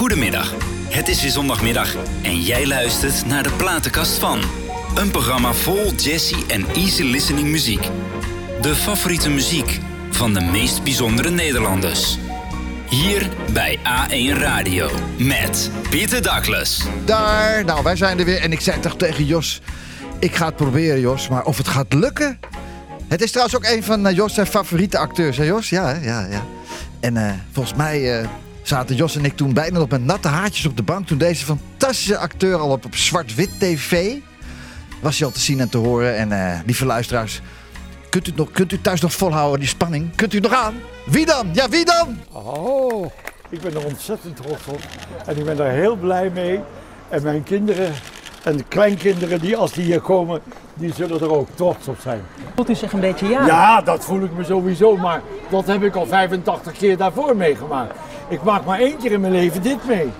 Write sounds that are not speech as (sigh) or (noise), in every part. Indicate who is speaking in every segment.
Speaker 1: Goedemiddag. Het is weer zondagmiddag en jij luistert naar de platenkast van. Een programma vol jazzy en easy listening muziek. De favoriete muziek van de meest bijzondere Nederlanders. Hier bij A1 Radio met Pieter Douglas.
Speaker 2: Daar, nou wij zijn er weer en ik zei toch tegen Jos, ik ga het proberen Jos, maar of het gaat lukken? Het is trouwens ook een van eh, Jos zijn favoriete acteurs, hè Jos? Ja, ja, ja. En eh, volgens mij eh, zaten Jos en ik toen bijna nog met natte haartjes op de bank toen deze fantastische acteur al op, op zwart-wit tv was hij al te zien en te horen. En eh, lieve luisteraars, kunt u, nog, kunt u thuis nog volhouden die spanning? Kunt u het nog aan? Wie dan? Ja, wie dan?
Speaker 3: Oh, ik ben er ontzettend trots op. En ik ben daar heel blij mee. En mijn kinderen en de kleinkinderen die als die hier komen, die zullen er ook trots op zijn.
Speaker 4: Voelt u zich een beetje ja?
Speaker 3: Ja, dat voel ik me sowieso, maar dat heb ik al 85 keer daarvoor meegemaakt. Ik maak maar één keer in mijn leven dit mee.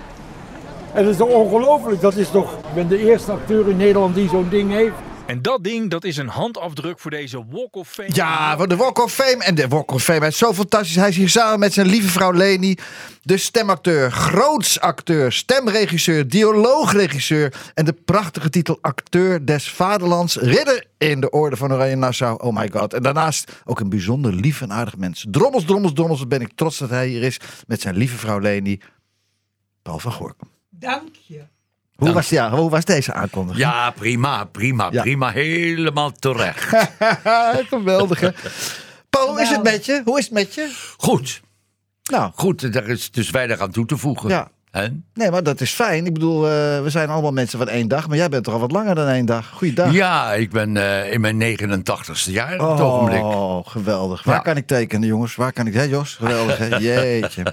Speaker 3: En dat is toch ongelooflijk, dat is toch, ik ben de eerste acteur in Nederland die zo'n ding heeft.
Speaker 5: En dat ding, dat is een handafdruk voor deze Walk of Fame.
Speaker 2: Ja, voor de Walk of Fame. En de Walk of Fame, hij is zo fantastisch. Hij is hier samen met zijn lieve vrouw Leni. De stemacteur, grootsacteur, stemregisseur, dialoogregisseur. En de prachtige titel acteur des vaderlands. Ridder in de orde van Oranje Nassau. Oh my god. En daarnaast ook een bijzonder lief en aardig mens. Drommels, drommels, drommels. Wat ben ik trots dat hij hier is. Met zijn lieve vrouw Leni. Paul van Gorkum.
Speaker 6: Dank je.
Speaker 2: Hoe was, ja, hoe was deze aankondiging?
Speaker 7: Ja, prima, prima,
Speaker 2: Ja.
Speaker 7: prima. Helemaal terecht. (laughs)
Speaker 2: Geweldig hè. Paul, hoe is het met je? Hoe is het met je?
Speaker 7: Goed,
Speaker 2: Nou,
Speaker 7: goed. Er is dus weinig aan toe te voegen.
Speaker 2: Ja.
Speaker 7: Hè?
Speaker 2: Nee, maar dat is fijn. Ik bedoel, eh, we zijn allemaal mensen van één dag. Maar jij bent toch al wat langer dan één dag. Goeiedag.
Speaker 7: Ja, ik ben eh, in mijn 89ste jaar op het ogenblik.
Speaker 2: Oh, geweldig. Waar
Speaker 7: Ja.
Speaker 2: kan ik tekenen, jongens? Waar kan ik... Hé, Jos? Geweldig, hè? (laughs) Jeetje.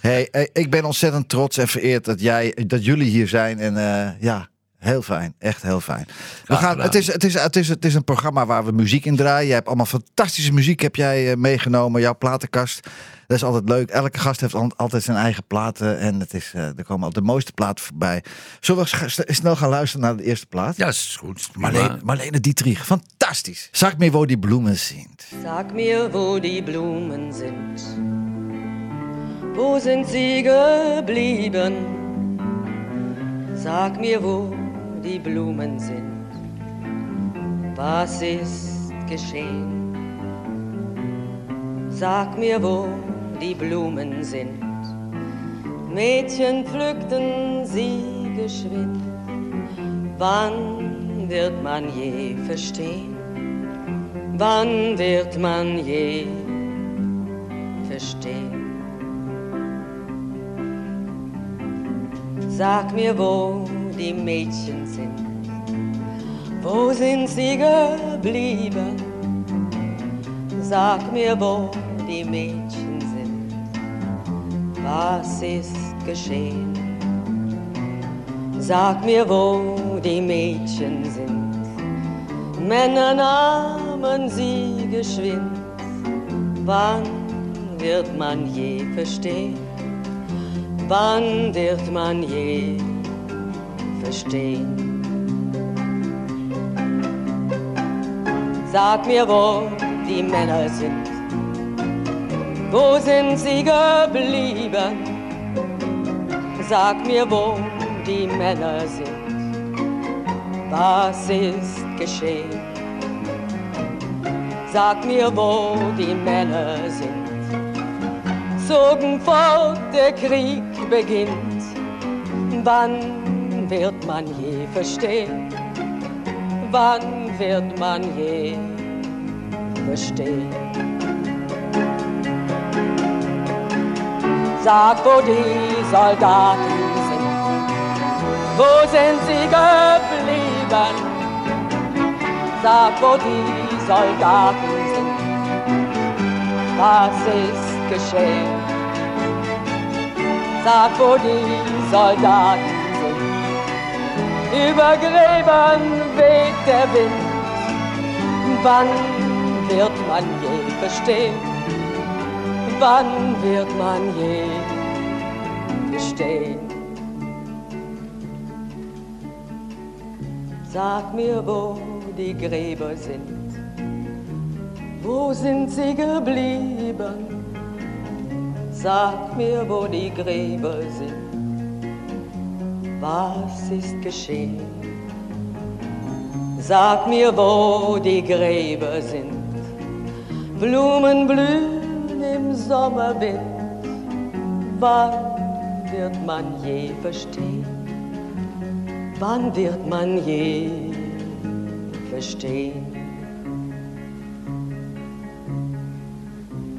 Speaker 2: Hey, eh, ik ben ontzettend trots en vereerd dat, jij, dat jullie hier zijn. En ja, heel fijn. Echt heel fijn. We gaan, het, is, het, is, het, is, het is een programma waar we muziek in draaien. Jij hebt allemaal fantastische muziek heb jij eh, meegenomen. Jouw platenkast. Dat is altijd leuk. Elke gast heeft al- altijd zijn eigen platen. En het is, eh, er komen altijd de mooiste platen voorbij. Zullen we snel gaan luisteren naar de eerste plaat?
Speaker 7: Ja, is goed.
Speaker 2: Marlene, Marlene Dietrich, fantastisch. Sag mir, wo die Blumen sind.
Speaker 6: Sag mir, wo die Blumen sind. Wo sind sie geblieben? Sag mir, wo die Blumen sind. Was ist geschehen? Sag mir, wo die Blumen sind. Mädchen pflückten sie geschwind. Wann wird man je verstehen? Wann wird man je verstehen? Sag mir, wo die Mädchen sind. Wo sind sie geblieben? Sag mir, wo die Mädchen sind. Was ist geschehen? Sag mir, wo die Mädchen sind. Männer nahmen sie geschwind. Wann wird man je verstehen? Wann wird man je verstehen? Sag mir, wo die Männer sind. Wo sind sie geblieben? Sag mir, wo die Männer sind. Was ist geschehen? Sag mir, wo die Männer sind. Zogen fort, der Krieg beginnt. Wann wird man je verstehen? Wann wird man je verstehen? Sag, wo die Soldaten sind. Wo sind sie geblieben? Sag, wo die Soldaten sind. Was ist geschehen? Sag, wo die Soldaten. Über Gräbern weht der Wind. Wann wird man je verstehen? Wann wird man je verstehen? Sag mir, wo die Gräber sind. Wo sind sie geblieben? Sag mir, wo die Gräber sind. Was ist geschehen? Sag mir, wo die Gräber sind. Blumen blühen im Sommerwind. Wann wird man je verstehen? Wann wird man je verstehen?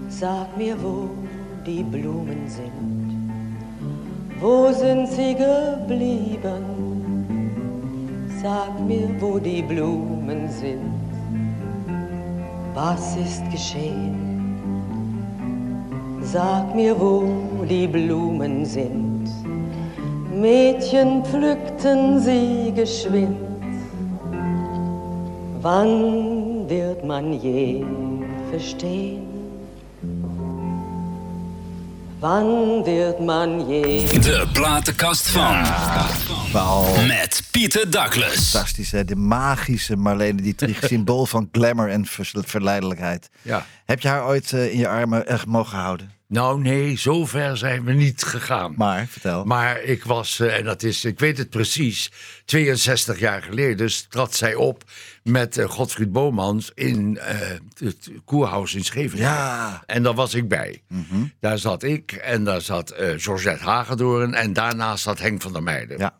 Speaker 6: Sag mir, wo die Blumen sind. Wo sind sie geblieben? Sag mir, wo die Blumen sind. Was ist geschehen? Sag mir, wo die Blumen sind. Mädchen pflückten sie geschwind. Wann wird man je verstehen? Wann wird man je
Speaker 1: De platenkast van. Met Pieter Douglas.
Speaker 2: Fantastisch, hè? De magische Marlene Dietrich, (laughs) symbool van glamour en verleidelijkheid.
Speaker 7: Ja.
Speaker 2: Heb je haar ooit eh, in je armen echt mogen houden?
Speaker 7: Nou nee, zo ver zijn we niet gegaan.
Speaker 2: Maar, vertel.
Speaker 7: Maar ik was, eh, en dat is, ik weet het precies, 62 jaar geleden dus trad zij op met eh, Godfried Bomans in eh, het Koerhuis in Scheveningen.
Speaker 2: Ja.
Speaker 7: En daar was ik bij. Daar zat ik en daar zat eh, Georgette Hagedoorn en daarnaast zat Henk van der Meijden.
Speaker 2: Ja.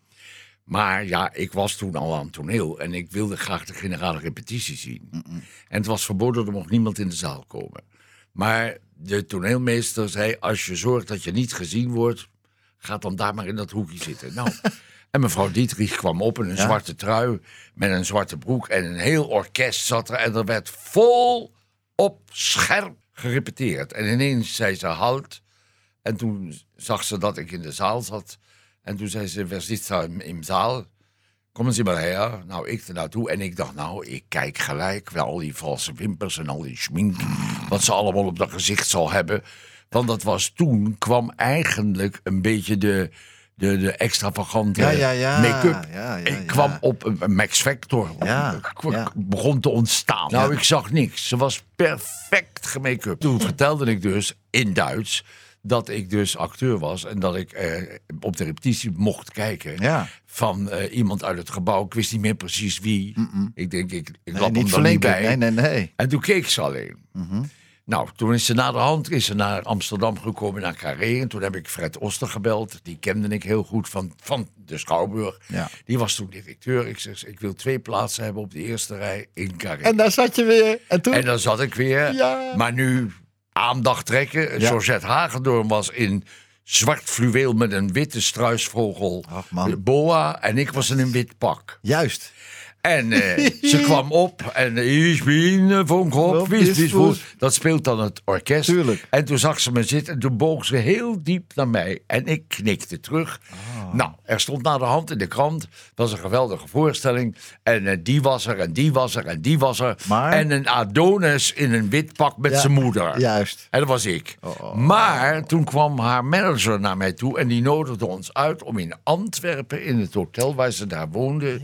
Speaker 7: Maar ja, ik was toen al aan het toneel en ik wilde graag de generale repetitie zien. En het was verboden, er mocht niemand in de zaal komen. Maar de toneelmeester zei, als je zorgt dat je niet gezien wordt, ga dan daar maar in dat hoekje zitten. Nou, (laughs) en mevrouw Dietrich kwam op in een zwarte trui met een zwarte broek en een heel orkest zat er en er werd vol op scherp gerepeteerd. En ineens zei ze halt en toen zag ze dat ik in de zaal zat. En toen zei ze, wer zit daar in de zaal? Komen ze maar her. Nou, ik er naartoe. En ik dacht, nou, ik kijk gelijk. Wel al die valse wimpers en al die schmink. Wat ze allemaal op dat gezicht zal hebben. Want dat was toen, kwam eigenlijk een beetje de, de, de extravagante
Speaker 2: Ja, ja, ja.
Speaker 7: make-up. Ik kwam op een een Max Factor.
Speaker 2: Ja.
Speaker 7: begon te ontstaan. Nou, ik zag niks. Ze was perfect gemake-up. Toen vertelde ik dus in Duits dat ik dus acteur was en dat ik eh, op de repetitie mocht kijken
Speaker 2: Ja.
Speaker 7: van eh, iemand uit het gebouw. Ik wist niet meer precies wie. Ik denk, ik, ik
Speaker 2: Nee,
Speaker 7: lap hem
Speaker 2: niet verlinken.
Speaker 7: bij.
Speaker 2: Nee, nee, nee.
Speaker 7: En toen keek ze alleen. Nou, toen is ze na de hand is ze naar Amsterdam gekomen, naar Carré. En toen heb ik Fred Oster gebeld. Die kende ik heel goed van, van de Schouwburg.
Speaker 2: Ja.
Speaker 7: Die was toen directeur. Ik zeg, ik wil twee plaatsen hebben op de eerste rij in Carré.
Speaker 2: En daar zat je weer. En toen?
Speaker 7: En dan zat ik weer.
Speaker 2: Ja.
Speaker 7: Maar nu aandacht trekken.
Speaker 2: Ja.
Speaker 7: Georgette was in zwart fluweel met een witte struisvogel.
Speaker 2: Ach, man.
Speaker 7: Boa. En ik was in een wit pak.
Speaker 2: Juist.
Speaker 7: En eh, (laughs) ze kwam op en ik ben van wist. Dat speelt dan het orkest.
Speaker 2: Tuurlijk.
Speaker 7: En toen zag ze me zitten en toen boog ze heel diep naar mij. En ik knikte terug.
Speaker 2: Ah.
Speaker 7: Nou, er stond naar de hand in de krant. was een geweldige voorstelling. En eh, die was er en die was er en die was er.
Speaker 2: Maar?
Speaker 7: En een Adonis in een wit pak met
Speaker 2: Ja,
Speaker 7: zijn moeder.
Speaker 2: juist.
Speaker 7: En dat was ik. Maar toen kwam haar manager naar mij toe en die nodigde ons uit om in Antwerpen, in het hotel waar ze daar woonde,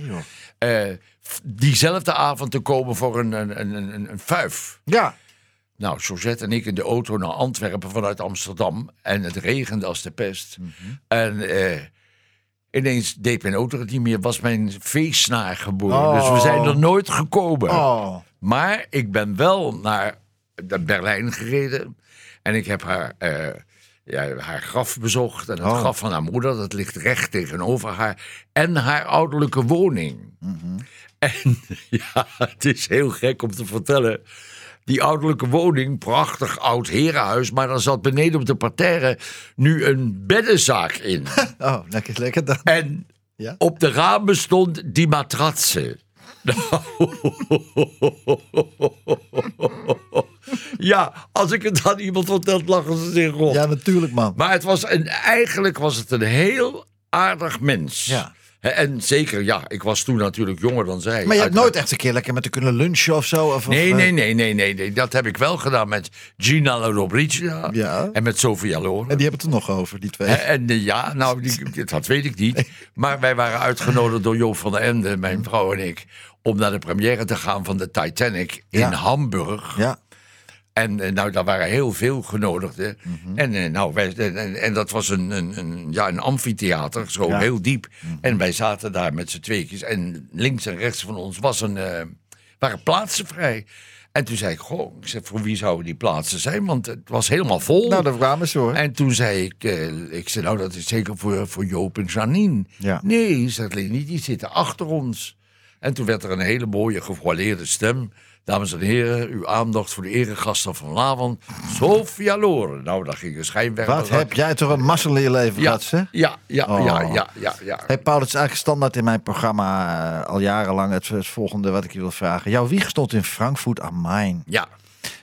Speaker 7: diezelfde avond te komen voor een, een, een, een, een fuif.
Speaker 2: Ja.
Speaker 7: Nou, Georgette en ik in de auto naar Antwerpen vanuit Amsterdam. En het regende als de pest. En eh, ineens deed mijn auto het niet meer. Was mijn feestsnaar geboren. Dus we zijn er nooit gekomen.
Speaker 2: Oh.
Speaker 7: Maar ik ben wel naar Berlijn gereden. En ik heb haar, eh, ja, haar graf bezocht. En het
Speaker 2: Oh.
Speaker 7: graf van haar moeder, dat ligt recht tegenover haar. En haar ouderlijke woning. En (laughs) ja, het is heel gek om te vertellen. Die ouderlijke woning, prachtig oud herenhuis. Maar er zat beneden op de parterre nu een beddenzaak in. (laughs)
Speaker 2: Oh, lekker, lekker dan.
Speaker 7: En
Speaker 2: Ja?
Speaker 7: op de ramen stond die matratsen. (laughs) ja, als ik het aan iemand vertel, lachen ze zich rond.
Speaker 2: Ja, natuurlijk, man.
Speaker 7: Maar het was een, eigenlijk was het een heel aardig mens.
Speaker 2: Ja.
Speaker 7: En zeker, ja, ik was toen natuurlijk jonger dan zij.
Speaker 2: Maar je hebt nooit echt een keer lekker met te kunnen lunchen of zo? Of,
Speaker 7: Nee,
Speaker 2: eh,
Speaker 7: nee, nee, nee, nee, nee. Dat heb ik wel gedaan met Gina Lollobrigida
Speaker 2: Ja.
Speaker 7: en met Sofia Loren.
Speaker 2: En die hebben het er nog over, die twee.
Speaker 7: En eh, ja, nou, (laughs) die, dat weet ik niet. Maar wij waren uitgenodigd door Joop van der Ende, mijn vrouw en ik, om naar de première te gaan van de Titanic in
Speaker 2: Ja.
Speaker 7: Hamburg.
Speaker 2: Ja.
Speaker 7: En eh, nou, daar waren heel veel genodigden. En, eh, nou, wij, en, en dat was een, een, een, ja, een amfitheater, zo
Speaker 2: Ja.
Speaker 7: heel diep. En wij zaten daar met z'n tweetjes. En links en rechts van ons was een, eh, waren plaatsen vrij. En toen zei ik, goh, ik voor wie zouden die plaatsen zijn? Want het was helemaal vol.
Speaker 2: Nou, dat kwamen ze hoor.
Speaker 7: En toen zei ik, eh, ik zei, nou dat is zeker voor, voor Joop en Janine.
Speaker 2: Ja.
Speaker 7: Nee, zegt Leni, die zitten achter ons. En toen werd er een hele mooie gevoileerde stem. Dames en heren, uw aandacht voor de eregasten van vanavond. Sophia Loren. Nou, daar ging een schijnwerper.
Speaker 2: Wat heb jij toch een leven
Speaker 7: ja,
Speaker 2: gehad, zeg?
Speaker 7: ja, ja,
Speaker 2: Oh.
Speaker 7: ja, ja, ja, ja.
Speaker 2: Hey Paul, het is eigenlijk standaard in mijn programma eh, al jarenlang het, het volgende wat ik je wil vragen. Jouw wieg stond in Frankfurt am Main.
Speaker 7: Ja,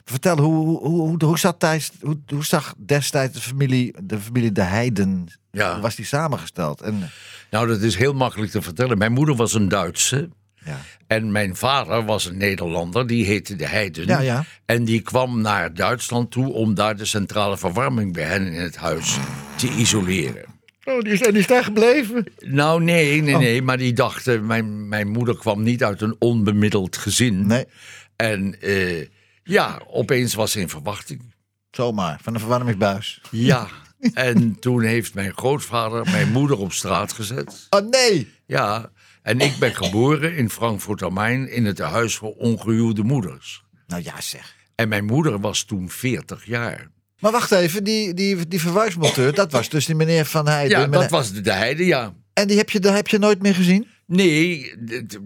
Speaker 2: Vertel, hoe, hoe, hoe, hoe, hoe zat thuis, hoe, hoe zag destijds de familie, de familie De Heiden,
Speaker 7: Ja.
Speaker 2: hoe was die samengesteld? En,
Speaker 7: nou dat is heel makkelijk te vertellen. Mijn moeder was een Duitse.
Speaker 2: Ja.
Speaker 7: En mijn vader was een Nederlander, die heette de Heiden.
Speaker 2: Ja, ja.
Speaker 7: En die kwam naar Duitsland toe om daar de centrale verwarming bij hen in het huis te isoleren.
Speaker 2: Oh, die is, en die is daar gebleven?
Speaker 7: Nou, nee, nee,
Speaker 2: Oh.
Speaker 7: nee. Maar die dachten, mijn, mijn moeder kwam niet uit een onbemiddeld gezin.
Speaker 2: Nee,
Speaker 7: En eh, ja, opeens was ze in verwachting.
Speaker 2: zomaar, van een verwarmingsbuis.
Speaker 7: Ja. en toen heeft mijn grootvader mijn moeder op straat gezet.
Speaker 2: Oh nee!
Speaker 7: Ja. En ik ben geboren in Frankfurt am Main in het huis voor ongehuwde moeders.
Speaker 2: Nou ja, zeg.
Speaker 7: En mijn moeder was toen 40 jaar.
Speaker 2: Maar wacht even, die, die, die dat was dus die meneer Van Heijden.
Speaker 7: Ja, dat was de, de heide, ja.
Speaker 2: En die heb je, dat heb je nooit meer gezien?
Speaker 7: Nee,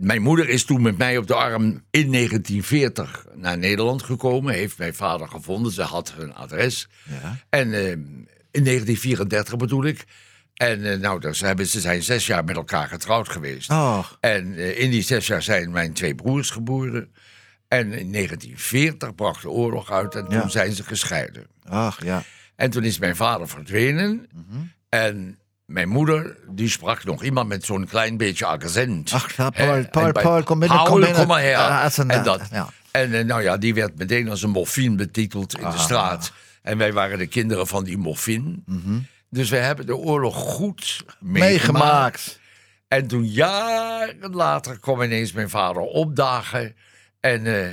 Speaker 7: mijn moeder is toen met mij op de arm in 1940 naar Nederland gekomen. Heeft mijn vader gevonden. Ze had hun adres.
Speaker 2: Ja.
Speaker 7: En eh, in 1934 bedoel ik. En eh, nou, dus hebben, ze zijn zes jaar met elkaar getrouwd geweest.
Speaker 2: Oh,
Speaker 7: En eh, in die zes jaar zijn mijn twee broers geboren. En in 1940 brak de oorlog uit en toen zijn ze gescheiden.
Speaker 2: ach ja.
Speaker 7: En toen is mijn vader verdwenen.
Speaker 2: Mhm.
Speaker 7: En mijn moeder, die sprak nog iemand met zo'n klein beetje accent.
Speaker 2: Ach ja, Paul, Paul, Paul, kom binnen,
Speaker 7: Paul,
Speaker 2: kom binnen.
Speaker 7: kom maar her.
Speaker 2: Een-
Speaker 7: en dat.
Speaker 2: ja.
Speaker 7: En eh, nou ja, die werd meteen als een morfine betiteld in de
Speaker 2: Ah.
Speaker 7: straat. En wij waren de kinderen van die morfine. Dus wij hebben de oorlog goed meegemaakt.
Speaker 2: Meegemaakt.
Speaker 7: En toen jaren later kwam ineens mijn vader opdagen. En eh,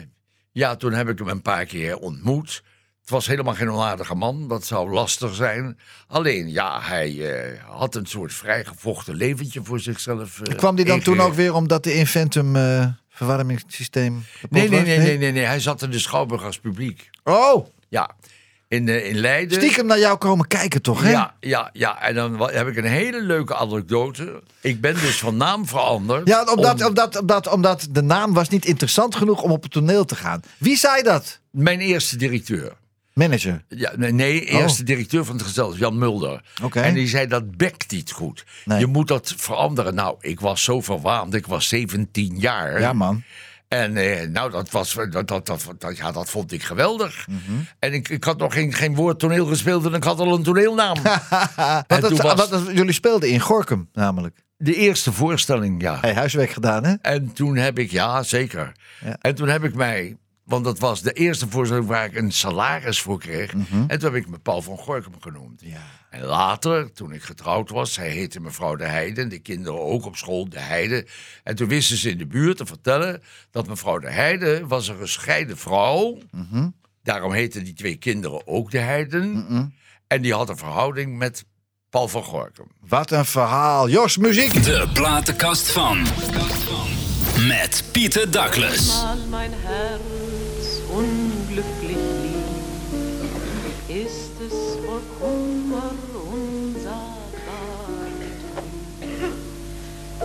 Speaker 7: ja, toen heb ik hem een paar keer ontmoet. Het was helemaal geen onaardige man, dat zou lastig zijn. Alleen, ja, hij eh, had een soort vrijgevochten leventje voor zichzelf. eh,
Speaker 2: Kwam die dan toen ook weer omdat de Inventum eh, verwarmingssysteem
Speaker 7: Nee, nee,
Speaker 2: was?
Speaker 7: nee, nee, nee, nee. Hij zat in de Schouwburg als publiek.
Speaker 2: Oh,
Speaker 7: Ja, in, eh, in Leiden.
Speaker 2: stiekem naar jou komen kijken toch, hè?
Speaker 7: Ja, ja, ja. En dan heb ik een hele leuke anekdote. Ik ben dus van naam veranderd.
Speaker 2: Ja, omdat,
Speaker 7: om-
Speaker 2: omdat, omdat, omdat de naam was niet interessant genoeg om op het toneel te gaan. Wie zei dat?
Speaker 7: Mijn eerste directeur.
Speaker 2: Manager.
Speaker 7: Ja, nee, nee, eerste directeur van het gezelschap, Jan Mulder.
Speaker 2: Oh. Oké.
Speaker 7: En die zei, dat bekt niet goed.
Speaker 2: Nee.
Speaker 7: Je moet dat veranderen. Nou, ik was zo verwaand. Ik was 17 jaar.
Speaker 2: Ja, man.
Speaker 7: En eh, nou, dat, was, dat, dat, dat, dat- ja, dat vond ik geweldig.
Speaker 2: Mhm.
Speaker 7: En ik, ik had nog geen, geen woord toneel gespeeld en ik had al een toneelnaam. (laughs) En
Speaker 2: dat,
Speaker 7: toen was
Speaker 2: wat dat- jullie speelden in Gorkum, namelijk.
Speaker 7: de eerste voorstelling, ja.
Speaker 2: Hey, huiswerk gedaan, hè?
Speaker 7: En toen heb ik, ja zeker.
Speaker 2: Ja.
Speaker 7: En toen heb ik mij, want dat was de eerste voorstelling waar ik een salaris voor kreeg. En toen heb ik me Paul van Gorkum genoemd.
Speaker 2: Mhm. Ja.
Speaker 7: En later, toen ik getrouwd was, hij heette mevrouw De Heide. En de kinderen ook op school De Heide. En toen wisten ze in de buurt te vertellen dat mevrouw De Heide was een gescheiden vrouw.
Speaker 2: Mhm.
Speaker 7: Daarom heten die twee kinderen ook De Heiden. En die had een verhouding met Paul van Gorkum.
Speaker 2: Wat een verhaal. Jos, muziek.
Speaker 1: De platenkast van. Met Pieter Douglas.
Speaker 8: Mein Herz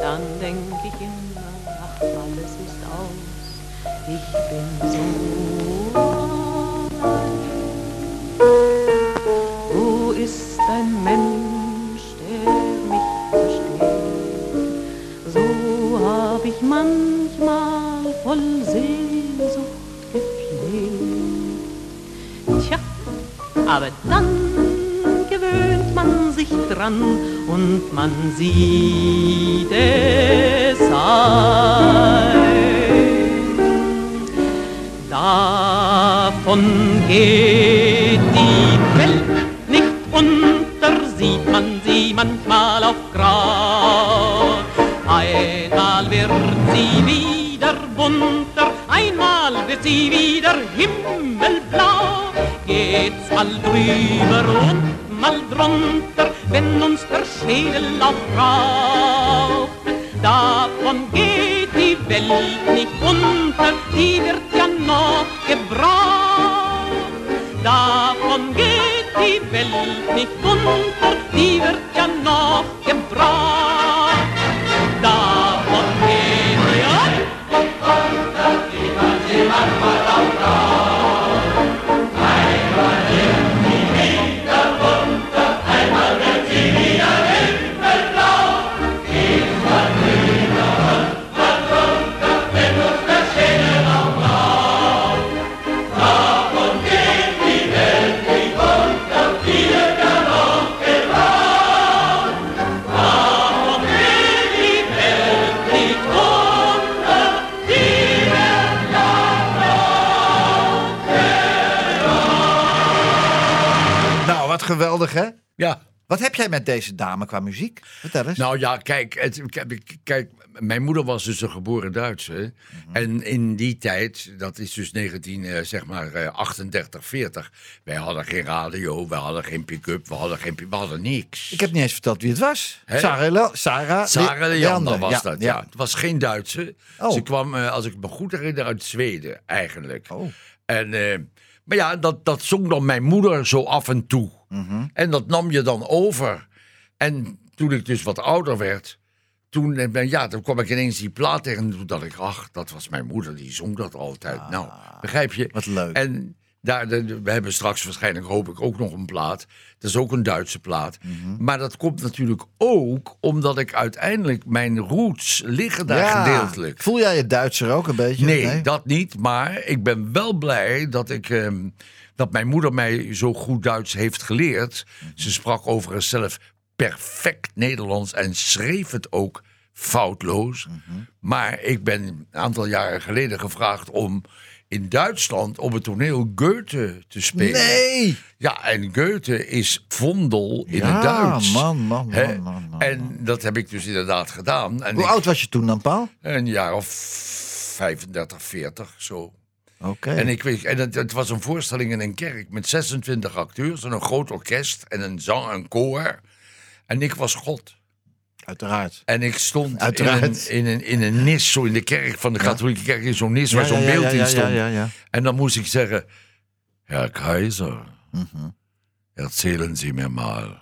Speaker 8: Dann denk ich immer, ach, alles ist aus, ich bin so allein. Wo ist ein Mensch, der mich versteht? So hab ich manchmal voll Sehnsucht gepflegt. Tja, aber dann man sich dran und man sieht es ein. Davon geht die Welt nicht unter, sieht man sie manchmal auf grau. Einmal wird sie wieder bunter, einmal wird sie wieder himmelblau.
Speaker 4: geht's all drüber und mal drunter, wenn uns der Schädel aufraucht. Davon geht die Welt nicht unter, die wird ja noch gebraucht. Davon geht die Welt nicht unter, die wird ja noch gebraucht. Ja.
Speaker 2: Wat heb jij met deze dame qua muziek? Vertel eens.
Speaker 7: Nou ja, kijk, het, kijk, kijk, mijn moeder was dus een geboren Duitse. En in die tijd, dat is dus 19, eh, zeg maar eh, 38, 40. Wij hadden geen radio, we hadden geen pick-up, we hadden geen, we hadden niks.
Speaker 2: ik heb niet eens verteld wie het was. Sarah, Le- Sarah,
Speaker 7: Sarah Leander was
Speaker 2: ja,
Speaker 7: dat, ja. Het was geen Duitse.
Speaker 2: Oh.
Speaker 7: Ze kwam, eh, als ik me goed herinner, uit Zweden eigenlijk.
Speaker 2: Oh.
Speaker 7: En, eh, maar ja, dat, dat zong dan mijn moeder zo af en toe.
Speaker 2: Mhm.
Speaker 7: En dat nam je dan over. En toen ik dus wat ouder werd, toen, eh, ben- ja, toen kwam ik ineens die plaat tegen. En toen dacht ik, ach, dat was mijn moeder, die zong dat altijd. nou, begrijp je?
Speaker 2: Ah, wat leuk.
Speaker 7: En daar, we hebben straks waarschijnlijk, hoop ik, ook nog een plaat. Dat is ook een Duitse plaat.
Speaker 2: Mhm.
Speaker 7: Maar dat komt natuurlijk ook omdat ik uiteindelijk mijn roots liggen daar
Speaker 2: Ja.
Speaker 7: gedeeltelijk.
Speaker 2: Voel jij je Duitser ook een beetje?
Speaker 7: Nee, dat niet. Maar ik ben wel blij dat ik. ehm, dat mijn moeder mij zo goed Duits heeft geleerd. Ze sprak overigens zelf perfect Nederlands en schreef het ook foutloos. Maar ik ben een aantal jaren geleden gevraagd om in Duitsland op het toneel Goethe te spelen.
Speaker 2: Nee!
Speaker 7: Ja, en Goethe is vondel in
Speaker 2: Ja,
Speaker 7: het Duits.
Speaker 2: man, man, man, man, man,
Speaker 7: En dat heb ik dus inderdaad gedaan. En
Speaker 2: Hoe
Speaker 7: ik-
Speaker 2: oud was je toen dan, Paul?
Speaker 7: Een jaar of 35, 40, zo.
Speaker 2: Oké.
Speaker 7: En, ik weet, en het, het was een voorstelling in een kerk met 26 acteurs en een groot orkest en een zang en koor. En ik was God.
Speaker 2: Uiteraard.
Speaker 7: En ik stond in
Speaker 2: Uiteraard.
Speaker 7: een, in, een, in een nis, zo in de kerk van de katholieke kerk, in zo'n nis waar zo'n
Speaker 2: ja,
Speaker 7: beeld in stond. En dan moest ik zeggen, Herr Kaiser,
Speaker 2: Mhm.
Speaker 7: erzählen Sie mir mal,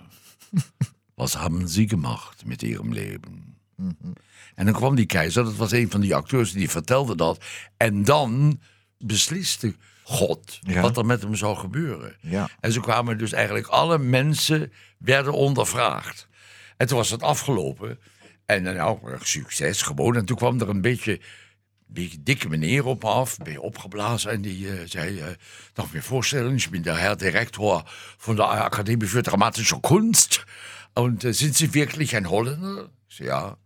Speaker 7: was haben Sie gemacht mit Ihrem Leben?
Speaker 2: Mhm.
Speaker 7: En dan kwam die keizer, dat was een van die acteurs die vertelde dat. En dan besliste God
Speaker 2: Ja.
Speaker 7: wat er met hem zou gebeuren.
Speaker 2: Ja.
Speaker 7: En zo kwamen dus eigenlijk alle mensen werden ondervraagd. En toen was het afgelopen. En eh, nou, succes gewoon. En toen kwam er een beetje, beetje dikke meneer op me af, ben je opgeblazen. En die eh, zei, eh nog meer voorstellen, ik ben de Herr Direktor van de Akademie für Dramatische Kunst. Und äh, sind Sie wirklich ein Holländer? Ich so, ja.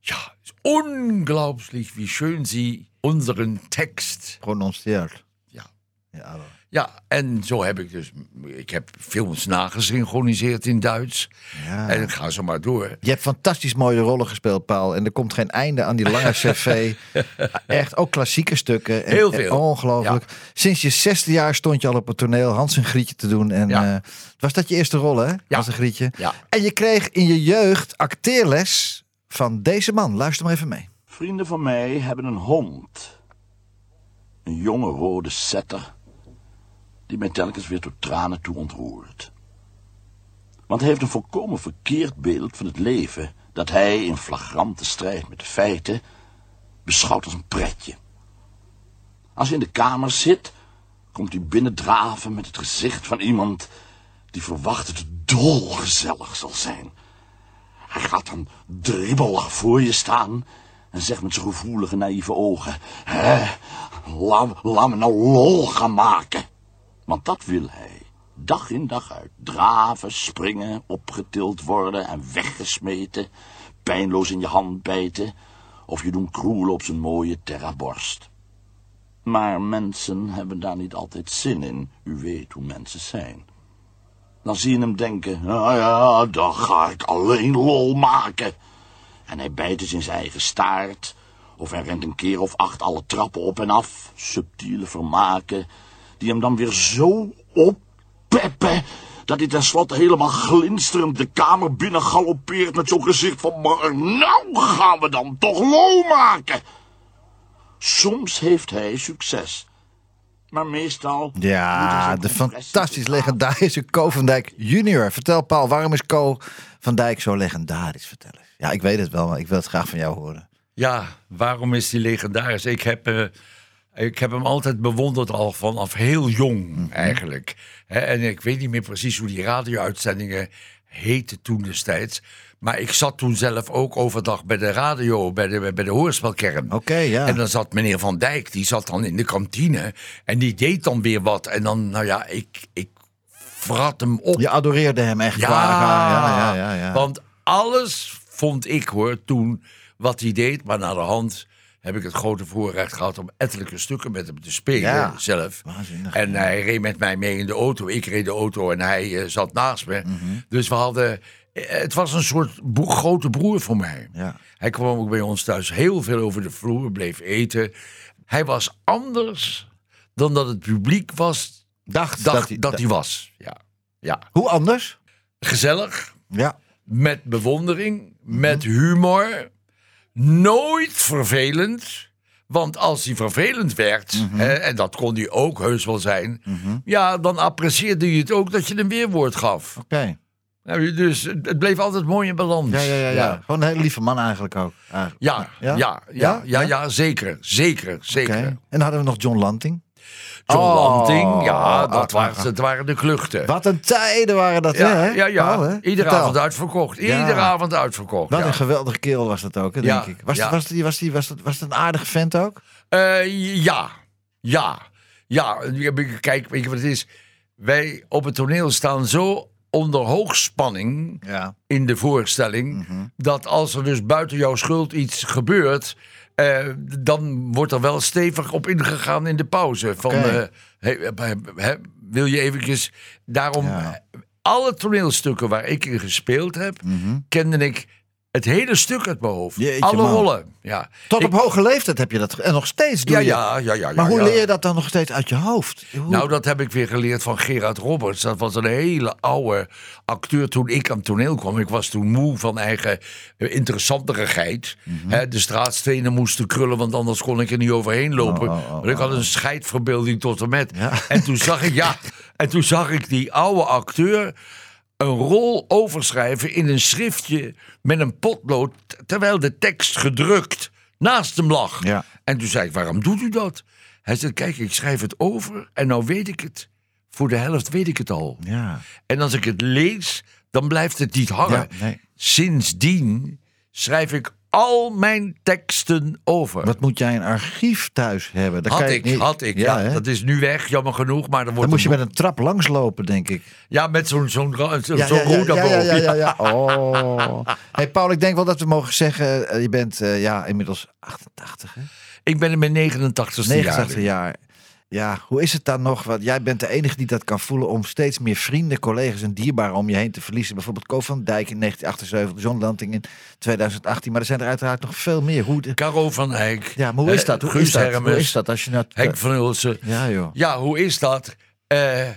Speaker 7: Ja, ist unglaublich, wie schön Sie unseren Text.
Speaker 2: Prononceerd.
Speaker 7: Ja.
Speaker 2: Ja.
Speaker 7: Ja, en zo heb ik dus. Ik heb films nagesynchroniseerd in Duits.
Speaker 2: Ja.
Speaker 7: En ga zo maar door.
Speaker 2: Je hebt fantastisch mooie rollen gespeeld, Paul. En er komt geen einde aan die lange cv. (laughs) Echt, ook klassieke stukken. En,
Speaker 7: Heel
Speaker 2: en
Speaker 7: veel.
Speaker 2: ongelooflijk. Sinds je zesde jaar stond je al op het toneel Hans en Grietje te doen. En
Speaker 7: Ja.
Speaker 2: eh, was dat je eerste rol, hè? Hans en Grietje.
Speaker 7: Ja.
Speaker 2: En je kreeg in je jeugd acteerles van deze man. Luister maar even mee.
Speaker 9: Vrienden van mij hebben een hond. Een jonge rode setter. Die mij telkens weer tot tranen toe ontroert. Want hij heeft een volkomen verkeerd beeld van het leven. Dat hij in flagrante strijd met de feiten beschouwt als een pretje. Als hij in de kamer zit, komt hij binnendraven met het gezicht van iemand die verwacht het dolgezellig zal zijn. Hij gaat dan dribbelig voor je staan en zegt met zijn gevoelige, naïeve ogen... Hè, laat, me nou lol gaan maken. Want dat wil hij. Dag in dag uit. Draven, springen, opgetild worden en weggesmeten. Pijnloos in je hand bijten. Of je doen kroelen op zijn mooie terraborst. Maar mensen hebben daar niet altijd zin in. U weet hoe mensen zijn. Dan zie je hem denken, nou ja, dan ga ik alleen lol maken. En hij bijt eens in zijn eigen staart. Of hij rent een keer of acht alle trappen op en af. Subtiele vermaken die hem dan weer zo oppeppen dat hij tenslotte helemaal glinsterend de kamer binnen galoppeert met zo'n gezicht van, maar nou gaan we dan toch lol maken. Soms heeft hij succes, maar meestal... hij
Speaker 2: Ja, de fantastisch legendarische Co van Dijk junior. Vertel Paul, waarom is Co van Dijk zo legendarisch? Vertel eens. Ja, ik weet het wel, maar ik wil het graag van jou horen.
Speaker 7: Ja, waarom is die legendarisch? Ik heb, eh, ik heb hem altijd bewonderd al vanaf heel jong eigenlijk. Hè, en ik weet niet meer precies hoe die radio-uitzendingen heten toen destijds. Maar ik zat toen zelf ook overdag bij de radio, bij de, bij de hoorspelkern.
Speaker 2: Oké, ja.
Speaker 7: En dan zat meneer Van Dijk, die zat dan in de kantine. En die deed dan weer wat. En dan, nou ja, ik, ik vrat hem op.
Speaker 2: Je adoreerde hem echt.
Speaker 7: Ja,
Speaker 2: ja, ja, ja, ja.
Speaker 7: want alles vond ik hoor toen wat hij deed. Maar naar de hand heb ik het grote voorrecht gehad om ettelijke stukken met hem te spelen
Speaker 2: Ja.
Speaker 7: zelf.
Speaker 2: Waanzinnig,
Speaker 7: En hij reed met mij mee in de auto. Ik reed de auto en hij eh, zat naast me.
Speaker 2: Mhm.
Speaker 7: Dus we hadden... eh, Het was een soort bro- grote broer voor mij.
Speaker 2: Ja.
Speaker 7: Hij kwam ook bij ons thuis heel veel over de vloer, bleef eten. Hij was anders dan dat het publiek was,
Speaker 2: Dacht,
Speaker 7: dacht
Speaker 2: dat hij...
Speaker 7: dat hij was. Ja. ja.
Speaker 2: Hoe anders?
Speaker 7: Gezellig,
Speaker 2: Ja.
Speaker 7: met bewondering,
Speaker 2: Mhm.
Speaker 7: met humor. Nooit vervelend. Want als hij vervelend werd,
Speaker 2: Mhm.
Speaker 7: hè, en dat kon hij ook heus wel zijn, ja, dan apprecieerde je het ook dat je een weerwoord gaf.
Speaker 2: Oké.
Speaker 7: Nou, Dus het bleef altijd mooi in balans.
Speaker 2: Ja, ja, ja, ja. Gewoon een hele lieve man eigenlijk ook. Eigenlijk.
Speaker 7: Ja, ja, ja, ja, ja,
Speaker 2: Ja?
Speaker 7: zeker, zeker, zeker.
Speaker 2: En dan hadden we nog John Lanting.
Speaker 7: John
Speaker 2: Oh.
Speaker 7: Lanting, ja, dat
Speaker 2: Ah,
Speaker 7: waren,
Speaker 2: ah,
Speaker 7: dat waren de kluchten.
Speaker 2: Wat een tijden waren dat,
Speaker 7: Ja,
Speaker 2: hè?
Speaker 7: ja, ja.
Speaker 2: Hè?
Speaker 7: Iedere avond uitverkocht. Iedere avond uitverkocht.
Speaker 2: Wat een geweldige kerel was dat ook, hè, denk ik. Was, was, die, was, die, was, dat, was dat een aardige vent ook?
Speaker 7: Eh, ja, ja, ja. Kijk, weet je wat het is? Wij op het toneel staan zo onder hoogspanning
Speaker 2: Ja.
Speaker 7: in de voorstelling...
Speaker 2: Mhm.
Speaker 7: dat als er dus buiten jouw schuld iets gebeurt... eh, dan wordt er wel stevig op ingegaan in de pauze. Van, eh, wil je eventjes... Daarom,
Speaker 2: Ja.
Speaker 7: alle toneelstukken waar ik in gespeeld heb... kende ik het hele stuk uit mijn hoofd.
Speaker 2: Jeetje,
Speaker 7: alle
Speaker 2: man.
Speaker 7: rollen, ja.
Speaker 2: Tot
Speaker 7: Ik-
Speaker 2: op hoge leeftijd heb je dat. En nog steeds doe
Speaker 7: ja,
Speaker 2: je.
Speaker 7: ja, ja, ja, ja.
Speaker 2: maar hoe
Speaker 7: ja.
Speaker 2: leer je dat dan nog steeds uit je hoofd? Hoe-
Speaker 7: Nou, dat heb ik weer geleerd van Gerard Roberts. Dat was een hele oude acteur toen ik aan het toneel kwam. Ik was toen moe van eigen eh, interessanterigheid. Hè, de straatstenen moesten krullen, want anders kon ik er niet overheen lopen.
Speaker 2: Oh, oh, oh,
Speaker 7: Want ik had een scheidverbeelding tot en met. En toen zag ik, ja, (laughs) en toen zag ik die oude acteur een rol overschrijven in een schriftje met een potlood, terwijl de tekst gedrukt naast hem lag.
Speaker 2: Ja.
Speaker 7: En toen zei ik, waarom doet u dat? Hij zei, kijk, ik schrijf het over en nou weet ik het. Voor de helft weet ik het al.
Speaker 2: Ja.
Speaker 7: En als ik het lees, dan blijft het niet hangen.
Speaker 2: Ja, nee.
Speaker 7: Sindsdien schrijf ik al mijn teksten over.
Speaker 2: Wat moet jij een archief thuis hebben? Dan
Speaker 7: had
Speaker 2: kan
Speaker 7: ik,
Speaker 2: niet-
Speaker 7: had ik. Ja, dat is nu weg, jammer genoeg. Maar dan
Speaker 2: Dan
Speaker 7: wordt
Speaker 2: moest je met een trap langslopen, denk ik.
Speaker 7: Ja, met zo'n zo'n zo, zo'n
Speaker 2: ja,
Speaker 7: daarboven.
Speaker 2: ja, ja, ja, ja. Oh. Hey Paul, ik denk wel dat we mogen zeggen, eh, je bent eh, ja, inmiddels 88, hè?
Speaker 7: Ik ben in mijn 89ste
Speaker 2: 89
Speaker 7: jaar.
Speaker 2: Ja, hoe is het dan nog? Want jij bent de enige die dat kan voelen om steeds meer vrienden, collega's en dierbaren om je heen te verliezen. Bijvoorbeeld Co van Dijk in 1978, John Lanting in 2018. Maar er zijn er uiteraard nog veel meer. Hoe, de-
Speaker 7: Caro van Eyck.
Speaker 2: ja, maar hoe is
Speaker 7: eh,
Speaker 2: dat? Hoe
Speaker 7: Guus
Speaker 2: is dat? Hoe is dat als je nou...
Speaker 7: Henk van Ulsen.
Speaker 2: Ja, joh.
Speaker 7: Ja, hoe is dat? Eh,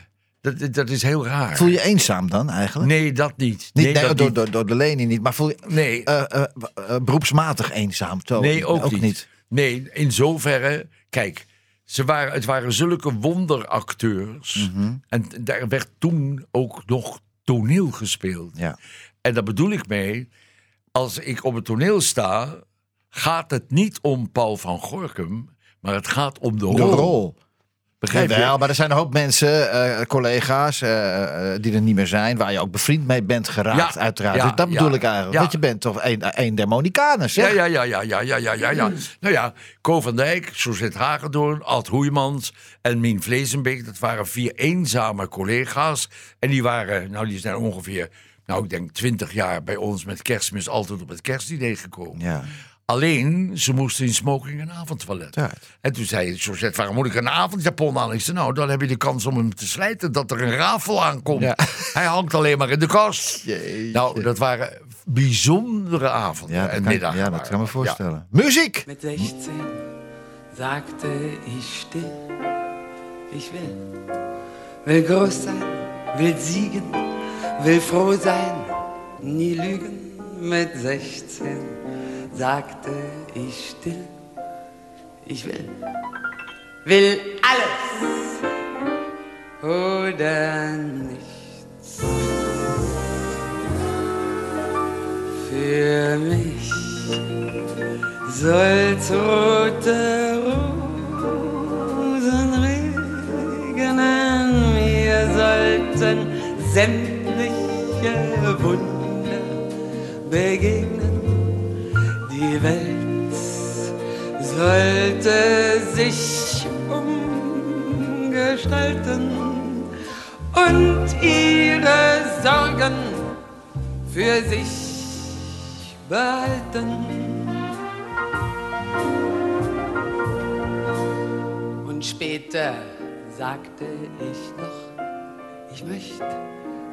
Speaker 7: dat, dat is heel raar.
Speaker 2: Voel je eenzaam dan eigenlijk?
Speaker 7: Nee, dat niet.
Speaker 2: Niet
Speaker 7: nee,
Speaker 2: nee,
Speaker 7: dat
Speaker 2: door,
Speaker 7: niet.
Speaker 2: door, door de lening niet, maar voel je
Speaker 7: Nee.
Speaker 2: eh, eh, eh, beroepsmatig eenzaam? Toch?
Speaker 7: Nee, ook, niet. Nee, in zoverre. Kijk, ze waren, het waren zulke wonderacteurs.
Speaker 2: Mhm.
Speaker 7: En daar werd toen ook nog toneel gespeeld.
Speaker 2: Ja.
Speaker 7: En daar bedoel ik mee. Als ik op het toneel sta, gaat het niet om Paul van Gorkum. Maar het gaat om de rol.
Speaker 2: De rol.
Speaker 7: Begrijp je?
Speaker 2: Jawel, maar er zijn een hoop mensen, eh, collega's, eh, eh, die er niet meer zijn, waar je ook bevriend mee bent geraakt,
Speaker 7: Ja,
Speaker 2: uiteraard.
Speaker 7: ja,
Speaker 2: Dus dat bedoel
Speaker 7: ja,
Speaker 2: ik eigenlijk. Want je bent toch een, een der Monikaners,
Speaker 7: Ja, ja, ja, ja, ja, ja, ja, ja, ja. Nou ja, Co van Dijk, Suzette Hagendoorn, Ad Hoeijmans en Mien Vleesenbeek. Dat waren vier eenzame collega's. En die waren, nou die zijn ongeveer, nou ik denk twintig jaar bij ons met kerstmis altijd op het kerstdiner gekomen.
Speaker 2: Ja.
Speaker 7: Alleen, ze moesten in smoking en avondtoilet.
Speaker 2: Ja.
Speaker 7: En toen zei Suzette, waarom moet ik een avondjapon aan? Ik zei, nou, dan heb je de kans om hem te slijten dat er een rafel aankomt.
Speaker 2: Ja.
Speaker 7: Hij hangt alleen maar in de kast.
Speaker 2: Jeetje.
Speaker 7: Nou, dat waren bijzondere avonden
Speaker 2: Ja,
Speaker 7: en
Speaker 2: kan,
Speaker 7: middagen.
Speaker 2: ja, dat
Speaker 7: waren
Speaker 2: kan me voorstellen. Muziek!
Speaker 10: Mit 16 sagte ich still,
Speaker 6: Ich will, will groß sein, will siegen, will froh sein, nie lügen. Mit 16 sagte ich still, ich will, will alles oder nichts. Für mich soll's rote Rosen regnen, mir sollten sämtliche Wunder begegnen. Sollte sich umgestalten und ihre Sorgen für sich behalten. Und später sagte ich noch, ich möchte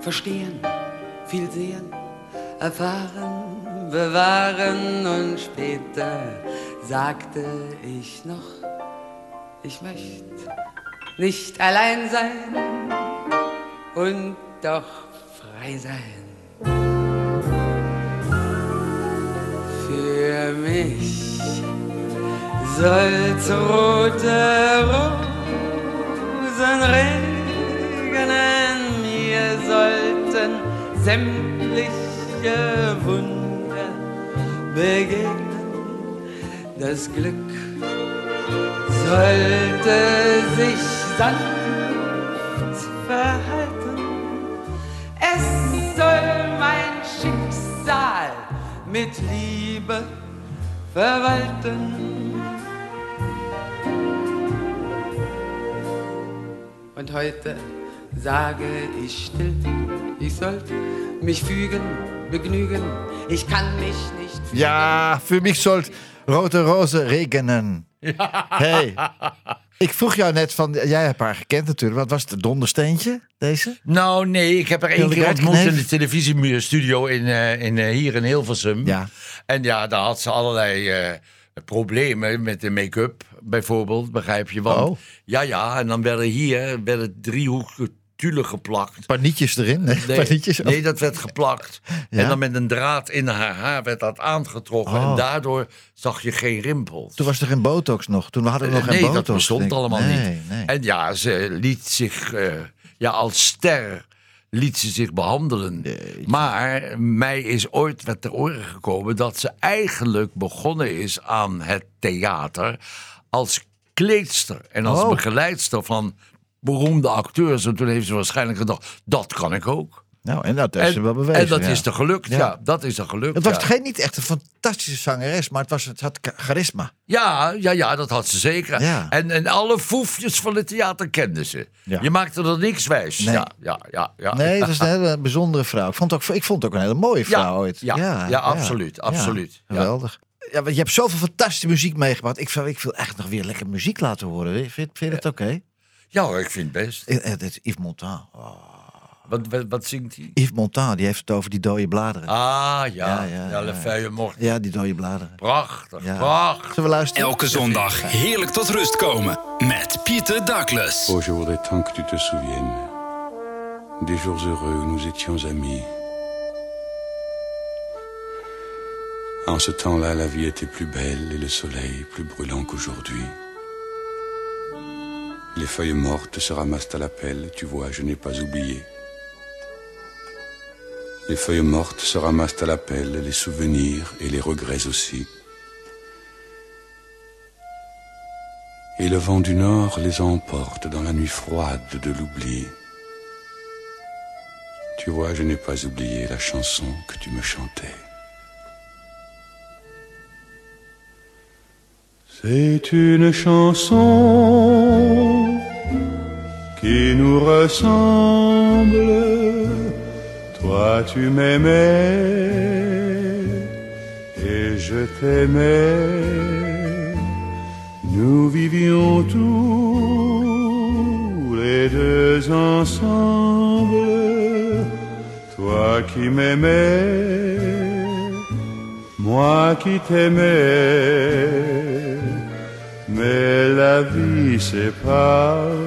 Speaker 6: verstehen, viel sehen, erfahren, bewahren. Und später sagte ich noch, ich möchte nicht allein sein und doch frei sein. Für mich soll's rote Rosen regnen, mir sollten sämtliche Wunder begegnen. Das Glück sollte sich sanft verhalten. Es soll mein Schicksal mit Liebe verwalten. Und heute sage ich still, ich sollte mich fügen, begnügen. Ich kann mich nicht fügen.
Speaker 2: Ja, für mich sollt rote rozen regenen. Hey, ik vroeg jou net van, jij hebt haar gekend natuurlijk. Wat was het, dondersteentje, deze?
Speaker 7: Nou, nee, ik heb er één keer ontmoet in de televisiestudio in, eh, in, eh, hier in Hilversum.
Speaker 2: Ja.
Speaker 7: En ja, daar had ze allerlei eh, problemen met de make-up, bijvoorbeeld, begrijp je? Want,
Speaker 2: Oh.
Speaker 7: Ja, ja, en dan werden hier werden driehoekige tulle geplakt.
Speaker 2: Panietjes erin? Nee,
Speaker 7: Nee,
Speaker 2: panietjes.
Speaker 7: nee, dat werd geplakt.
Speaker 2: Ja?
Speaker 7: En dan met een draad in haar haar werd dat aangetrokken.
Speaker 2: Oh.
Speaker 7: En daardoor zag je geen rimpels.
Speaker 2: Toen was er geen botox nog. Toen hadden we nog geen
Speaker 7: nee,
Speaker 2: botox.
Speaker 7: dat bestond allemaal
Speaker 2: Nee,
Speaker 7: niet.
Speaker 2: nee.
Speaker 7: En ja, ze liet zich, eh, ja, als ster liet ze zich behandelen. Maar mij is ooit wat ter oren gekomen dat ze eigenlijk begonnen is aan het theater als kleedster en als
Speaker 2: Oh.
Speaker 7: begeleidster van beroemde acteurs. En toen heeft ze waarschijnlijk gedacht, dat kan ik ook.
Speaker 2: Nou, en dat heeft ze wel bewezen.
Speaker 7: en dat
Speaker 2: ja.
Speaker 7: is er gelukt, ja.
Speaker 2: Ja.
Speaker 7: dat is er gelukt.
Speaker 2: Het was
Speaker 7: ja.
Speaker 2: geen, niet echt een fantastische zangeres, maar het, was, het had charisma.
Speaker 7: Ja, ja, ja, dat had ze zeker. En, en alle foefjes van het theater kende ze. Je maakte er niks wijs.
Speaker 2: Nee.
Speaker 7: Ja, ja, ja, ja.
Speaker 2: Nee, (laughs) dat is een hele bijzondere vrouw. Ik vond het ook, ik vond het ook een hele mooie vrouw
Speaker 7: Ja,
Speaker 2: ooit.
Speaker 7: ja, ja, absoluut, absoluut.
Speaker 2: Geweldig. Ja, want je hebt zoveel fantastische muziek meegebracht. Ik, wil- ik wil echt nog weer lekker muziek laten horen. Vind, vind je het oké?
Speaker 7: Ja hoor, ik vind het best.
Speaker 2: Eh, eh, is Yves Montand. Oh.
Speaker 7: Wat, wat, wat zingt hij?
Speaker 2: Yves Montand, die heeft het over die dode bladeren.
Speaker 7: Ah, ja.
Speaker 2: Ja,
Speaker 7: Ja,
Speaker 2: ja,
Speaker 7: ja, Le
Speaker 2: ja.
Speaker 7: Feuille Morte.
Speaker 2: Ja, die dode bladeren.
Speaker 7: Prachtig,
Speaker 2: Ja.
Speaker 7: prachtig.
Speaker 2: Zullen we luisteren?
Speaker 1: Elke zondag heerlijk tot rust komen met Pieter Douglas.
Speaker 11: Oh, je voudrais tant que tu te souviennes des jours heureux où nous étions amis. En ce temps-là, la vie était plus belle et le soleil plus brûlant qu'aujourd'hui. Les feuilles mortes se ramassent à la pelle, tu vois, je n'ai pas oublié. Les feuilles mortes se ramassent à la pelle, les souvenirs et les regrets aussi. Et le vent du nord les emporte dans la nuit froide de l'oubli. Tu vois, je n'ai pas oublié la chanson que tu me chantais. C'est une chanson qui nous ressemble. Toi, tu m'aimais et je t'aimais. Nous vivions tous les deux ensemble. Toi qui m'aimais, moi qui t'aimais. Mais la vie sépare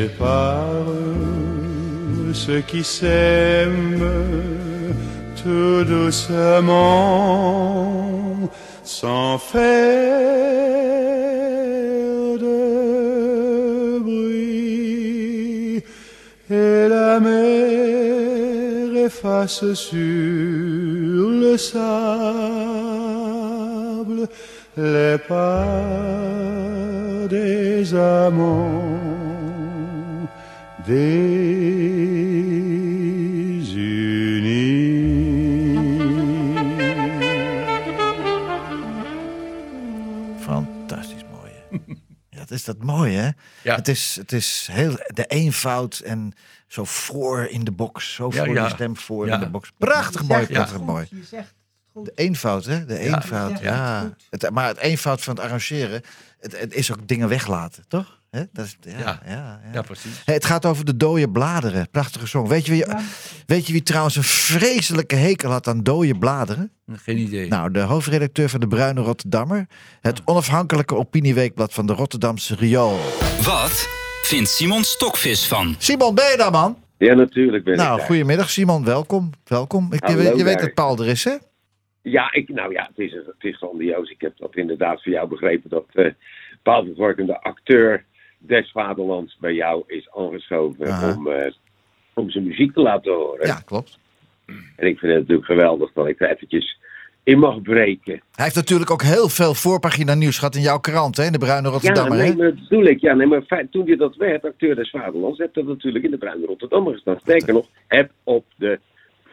Speaker 11: Sépare ceux qui s'aiment tout doucement, sans faire de bruit, et la mer efface sur le sable les pas des amants désunis.
Speaker 2: Fantastisch mooi. hè? (laughs) ja, dat is dat mooi, hè?
Speaker 7: Ja.
Speaker 2: Het is, het is heel de eenvoud en zo voor in de box. Zo voor
Speaker 7: ja.
Speaker 2: die stem voor
Speaker 7: Ja.
Speaker 2: in de box. Prachtig mooi,
Speaker 7: Ja.
Speaker 2: prachtig mooi.
Speaker 12: Je zegt
Speaker 2: De eenvoud, hè? De eenvoud,
Speaker 12: Ja.
Speaker 2: ja. Het, maar het eenvoud van het arrangeren, het, het is ook dingen weglaten, toch? Hè? Dat is, ja, ja.
Speaker 7: Ja.
Speaker 2: Ja,
Speaker 7: Ja, precies.
Speaker 2: Hey, het gaat over de dode bladeren. Prachtige song. Weet je, wie, weet je wie trouwens een vreselijke hekel had aan dode bladeren?
Speaker 7: Geen idee.
Speaker 2: Nou, de hoofdredacteur van de Bruine Rotterdammer. Het onafhankelijke opinieweekblad van de Rotterdamse Riool.
Speaker 1: Wat vindt Simon Stokvis van?
Speaker 2: Simon, ben je daar, man?
Speaker 13: Ja, natuurlijk ben ik
Speaker 2: Nou,
Speaker 13: daar.
Speaker 2: goedemiddag Simon, welkom. Welkom. Ik, je,
Speaker 13: Hallo
Speaker 2: je weet
Speaker 13: daar.
Speaker 2: dat Paul er is, hè?
Speaker 13: Ja, ik, nou ja, het is, het is grandioos. Ik heb dat inderdaad van jou begrepen dat eh Paul van Gorkum, de acteur des vaderlands, bij jou is aangeschoven
Speaker 2: Aha.
Speaker 13: om, eh, om zijn muziek te laten horen.
Speaker 2: Ja, klopt.
Speaker 13: En ik vind het natuurlijk geweldig dat ik er eventjes in mag breken.
Speaker 2: Hij heeft natuurlijk ook heel veel voorpagina nieuws gehad in jouw krant, hè? In de Bruine
Speaker 13: Ja,
Speaker 2: Rotterdammer,
Speaker 13: nee,
Speaker 2: hè?
Speaker 13: maar dat bedoel ik. Ja, nee, maar toen je dat werd, acteur des vaderlands, heb dat natuurlijk in de Bruine Rotterdammer gestaan. Sterker nog, heb op de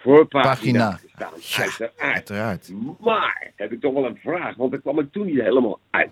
Speaker 13: voorpagina
Speaker 2: Pagina.
Speaker 13: gestaan. uiteraard.
Speaker 2: Uiteraard.
Speaker 13: Maar heb ik toch wel een vraag, want daar kwam ik toen niet helemaal uit.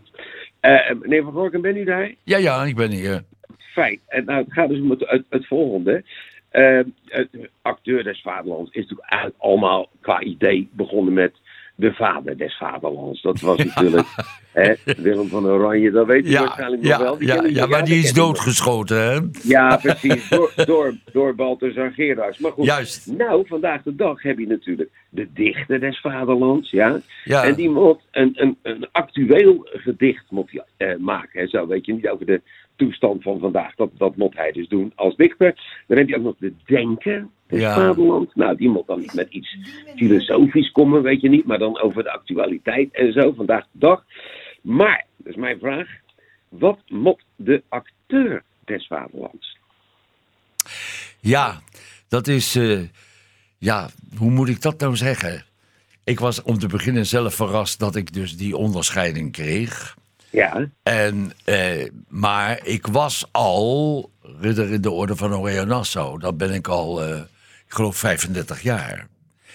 Speaker 13: Eh, meneer Van Gorkum, ben u daar?
Speaker 7: Ja, ja, ik ben hier.
Speaker 13: Fijn. En nou, het gaat dus om het, het, het volgende. Eh, het acteur des vaderlands is natuurlijk eigenlijk allemaal qua idee begonnen met de vader des vaderlands. Dat was natuurlijk (laughs) hè, Willem van Oranje, dat weet
Speaker 7: Ja,
Speaker 13: waarschijnlijk nog
Speaker 7: ja,
Speaker 13: wel. Die
Speaker 7: ja, ja, maar die is doodgeschoten, hè?
Speaker 13: Ja, (laughs) precies. Door, door, door Balthazar Gerards. Maar goed,
Speaker 7: Juist.
Speaker 13: nou, vandaag de dag heb je natuurlijk de dichter des vaderlands, ja. En die moet een, een, een actueel gedicht moet eh, maken. En zo, weet je, niet over de toestand van vandaag. Dat, dat moet hij dus doen als dichter. Dan heb je ook nog de denker des
Speaker 7: Ja.
Speaker 13: vaderlands. Nou, die moet dan niet met iets filosofisch komen, weet je niet. Maar dan over de actualiteit en zo, vandaag de dag. Maar, dat is mijn vraag. Wat moet de acteur des vaderlands?
Speaker 7: Ja, dat is. eh, ja, hoe moet ik dat nou zeggen? Ik was om te beginnen zelf verrast dat ik dus die onderscheiding kreeg.
Speaker 13: Ja.
Speaker 7: En, eh, maar ik was al ridder in de orde van Oranje Nassau. Dat ben ik al, eh, ik geloof, 35 jaar.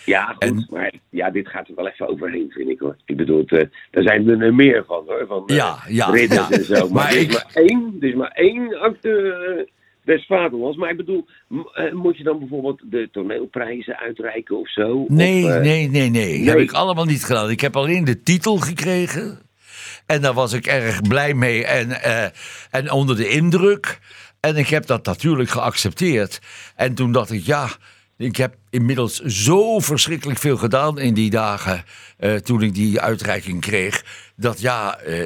Speaker 13: Ja, goed, maar ja, dit gaat er wel even overheen, vind ik hoor. Ik bedoel, het, eh, daar zijn er er meer van hoor, van eh,
Speaker 7: Ja, ja,
Speaker 13: ridders
Speaker 7: ja.
Speaker 13: en zo. Maar,
Speaker 7: Maar
Speaker 13: er, is
Speaker 7: ik-
Speaker 13: maar één, er is maar één acteur eh, des vaderlands. Maar ik bedoel, moet je dan bijvoorbeeld de toneelprijzen uitreiken of zo?
Speaker 7: Nee,
Speaker 13: Of,
Speaker 7: nee, nee, nee.
Speaker 13: nee.
Speaker 7: Heb ik allemaal niet gedaan. Ik heb alleen de titel gekregen. En daar was ik erg blij mee en, eh, en onder de indruk. En ik heb dat natuurlijk geaccepteerd. En toen dacht ik, ja, ik heb inmiddels zo verschrikkelijk veel gedaan in die dagen. eh, toen ik die uitreiking kreeg. Dat ja, eh,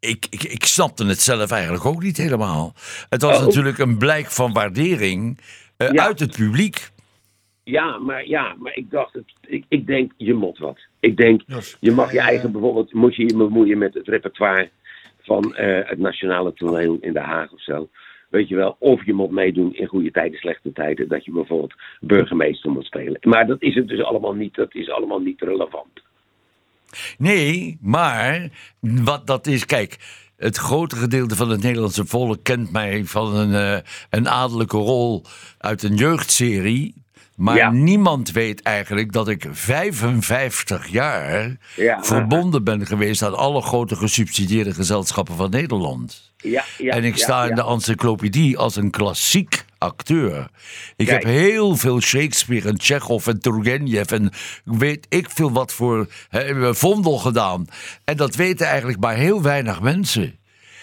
Speaker 7: ik, ik, ik, snapte het zelf eigenlijk ook niet helemaal. Het was
Speaker 13: Oh.
Speaker 7: natuurlijk een blijk van waardering
Speaker 13: Ja.
Speaker 7: uit het publiek.
Speaker 13: Ja, maar, ja, maar ik dacht, het, ik, ik denk, je moet wat. Ik denk, je mag je eigen bijvoorbeeld, moet je je bemoeien met het repertoire van eh, het nationale toneel in Den Haag of zo. Weet je wel, of je moet meedoen in goede tijden, slechte tijden. Dat je bijvoorbeeld burgemeester moet spelen. Maar dat is het dus allemaal niet, dat is allemaal niet relevant.
Speaker 7: Nee, maar wat dat is, kijk. Het grote gedeelte van het Nederlandse volk kent mij van een, eh, een adellijke rol uit een jeugdserie. Maar
Speaker 13: Ja.
Speaker 7: niemand weet eigenlijk dat ik 55 jaar
Speaker 13: Ja.
Speaker 7: verbonden ben geweest aan alle grote gesubsidieerde gezelschappen van Nederland.
Speaker 13: Ja, ja,
Speaker 7: en ik sta in de encyclopedie als een klassiek acteur. Ik
Speaker 13: Kijk.
Speaker 7: heb heel veel Shakespeare en Chekhov en Turgenev en weet ik veel wat voor Vondel gedaan. En dat weten eigenlijk maar heel weinig mensen.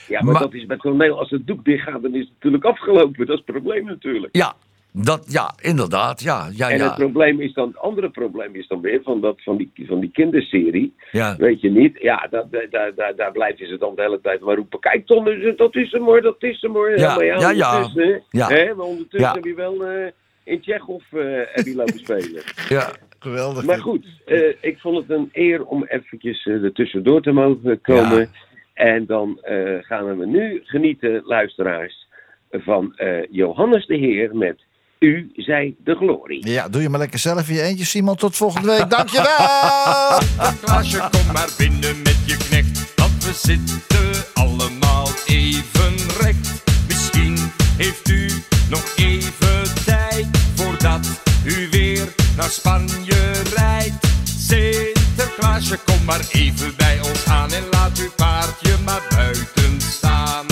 Speaker 13: Ja, maar,
Speaker 7: Maar-
Speaker 13: dat is met toneel, als het doek dicht gaat, dan is het natuurlijk afgelopen. Dat is het probleem natuurlijk.
Speaker 7: Ja, dat, ja inderdaad. Ja, ja,
Speaker 13: en
Speaker 7: ja.
Speaker 13: het probleem is dan, het andere probleem is dan weer van, dat, van, die, van die kinderserie.
Speaker 7: Ja.
Speaker 13: Weet je niet? Ja, daar, daar, daar, daar blijven ze dan de hele tijd maar roepen. Kijk, Ton, is- dat is hem hoor, dat is hem hoor.
Speaker 7: Ja,
Speaker 13: maar
Speaker 7: ja, ja.
Speaker 13: ondertussen,
Speaker 7: Ja.
Speaker 13: Hè, maar ondertussen
Speaker 7: Ja.
Speaker 13: heb je wel eh, in Tsjechov eh heb je lopen (laughs) spelen.
Speaker 7: ja.
Speaker 2: Geweldig.
Speaker 13: Maar goed, eh, ik vond het een eer om eventjes eh, er tussendoor te mogen komen.
Speaker 7: Ja.
Speaker 13: En dan eh, gaan we nu genieten, luisteraars, van eh, Johannes de Heer met U zij de glorie.
Speaker 2: Ja, doe je maar lekker zelf in je eentje, Simon. Tot volgende week. Dankjewel! (laughs)
Speaker 12: Klaasje, kom maar binnen met je knecht. Want we zitten allemaal even recht. Misschien heeft u nog even tijd voordat u weer naar Spanje rijdt. Sinterklaasje, kom maar even bij ons aan en laat uw paardje maar buiten staan.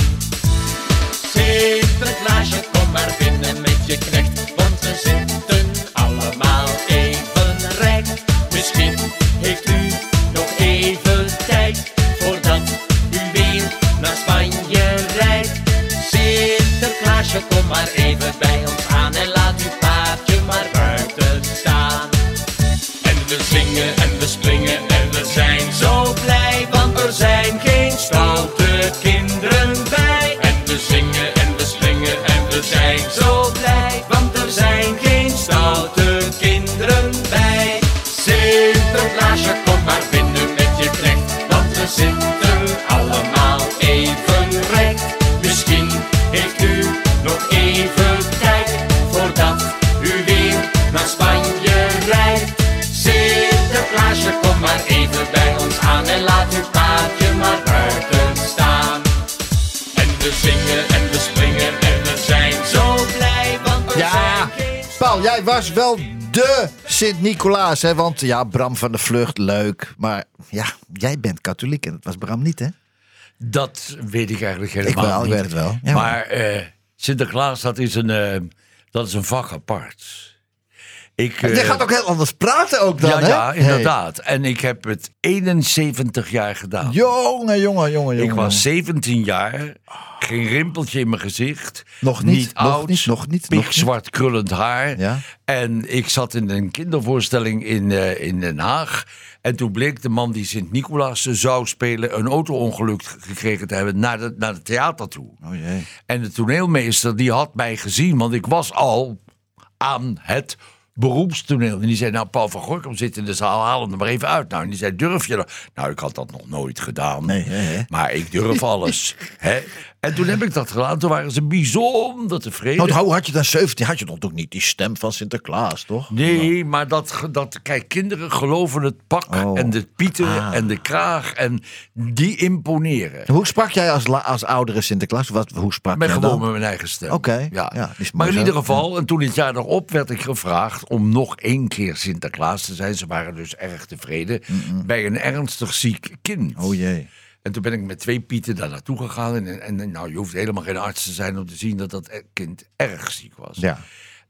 Speaker 4: Sinterklaasje, kom maar binnen met je knecht, zitten allemaal even rijk. Misschien heeft u nog even tijd voordat u weer naar Spanje rijdt. Sinterklaasje, kom maar
Speaker 2: was wel de Sint-Nicolaas, hè? Want ja, Bram van de Vlucht, leuk. Maar ja, jij bent katholiek en dat was Bram niet, hè?
Speaker 7: Dat weet ik eigenlijk
Speaker 2: Ik
Speaker 7: helemaal
Speaker 2: wel, ik
Speaker 7: niet.
Speaker 2: weet het wel. Ja,
Speaker 7: maar eh, Sinterklaas, dat is een, eh, dat is een vak apart. Ik,
Speaker 2: Jij
Speaker 7: eh,
Speaker 2: gaat ook heel anders praten ook dan,
Speaker 7: ja,
Speaker 2: hè?
Speaker 7: ja, inderdaad. En ik heb het 71 jaar gedaan.
Speaker 2: Hey. Jongen, jongen, jongen, jongen.
Speaker 7: Ik was 17 jaar, geen rimpeltje in mijn gezicht.
Speaker 2: Nog niet, nog
Speaker 7: oud,
Speaker 2: niet, nog niet, nog
Speaker 7: pikzwart krullend haar.
Speaker 2: Ja.
Speaker 7: En ik zat in een kindervoorstelling in, eh, in Den Haag. En toen bleek de man die Sint-Nicolaas zou spelen... een auto-ongeluk gekregen te hebben naar, de, naar het theater toe.
Speaker 2: Oh jee.
Speaker 7: En de toneelmeester die had mij gezien, want ik was al aan het beroepstoneel. En die zei, nou, Paul van Gorkum zit in de zaal, haal hem er maar even uit. Nou, en die zei, durf je dat? Nou, ik had dat nog nooit gedaan.
Speaker 2: Nee, hè, hè?
Speaker 7: Maar ik durf (laughs) alles. hè? En toen heb ik dat gedaan. Toen waren ze bijzonder tevreden.
Speaker 2: Nou, hoe had je dan 17? Had je nog ook niet die stem van Sinterklaas, toch?
Speaker 7: Nee, maar dat, dat, kijk, kinderen geloven het pak
Speaker 2: Oh.
Speaker 7: en de pieten
Speaker 2: Ah.
Speaker 7: en de kraag en die imponeren.
Speaker 2: Hoe sprak jij als, als oudere Sinterklaas? Wat, hoe sprak
Speaker 7: Met
Speaker 2: jij
Speaker 7: gewoon
Speaker 2: dan?
Speaker 7: met mijn eigen stem.
Speaker 2: Oké,
Speaker 7: Ja. maar in
Speaker 2: zo.
Speaker 7: ieder geval, en toen het jaar erop werd ik gevraagd om nog één keer Sinterklaas te zijn. Ze waren dus erg tevreden bij een ernstig ziek kind.
Speaker 2: Oh jee.
Speaker 7: En toen ben ik met twee pieten daar naartoe gegaan. En, en, en nou, je hoeft helemaal geen arts te zijn om te zien dat dat kind erg ziek was.
Speaker 2: Ja.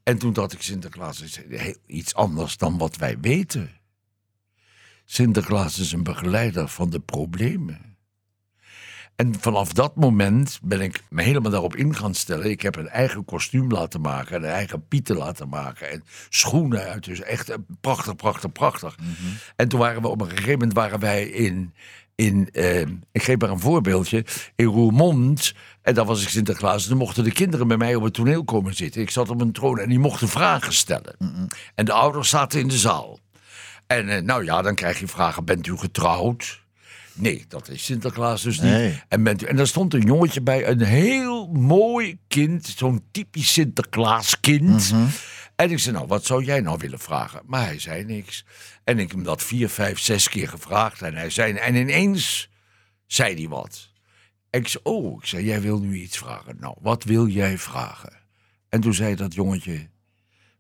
Speaker 7: En toen dacht ik, Sinterklaas is heel iets anders dan wat wij weten. Sinterklaas is een begeleider van de problemen. En vanaf dat moment ben ik me helemaal daarop in gaan stellen. Ik heb een eigen kostuum laten maken, een eigen pieten laten maken en schoenen uit. Dus echt eh, prachtig, prachtig, prachtig. En toen waren we op een gegeven moment waren wij in, in eh, ik geef maar een voorbeeldje, in Roermond. En daar was ik Sinterklaas. En toen mochten de kinderen bij mij op het toneel komen zitten. Ik zat op een troon en die mochten vragen stellen. En de ouders zaten in de zaal. En eh, nou ja, dan krijg je vragen: bent u getrouwd? Nee, dat is Sinterklaas dus
Speaker 2: Nee.
Speaker 7: niet. En, bent u, en daar stond een jongetje bij, een heel mooi kind, zo'n typisch Sinterklaaskind.
Speaker 2: Mhm.
Speaker 7: En ik zei, nou, wat zou jij nou willen vragen? Maar hij zei niks. En ik heb hem dat vier, vijf, zes keer gevraagd. En hij zei, en ineens zei hij wat. En ik zei, oh, ik zei, jij wil nu iets vragen. Nou, wat wil jij vragen? En toen zei dat jongetje,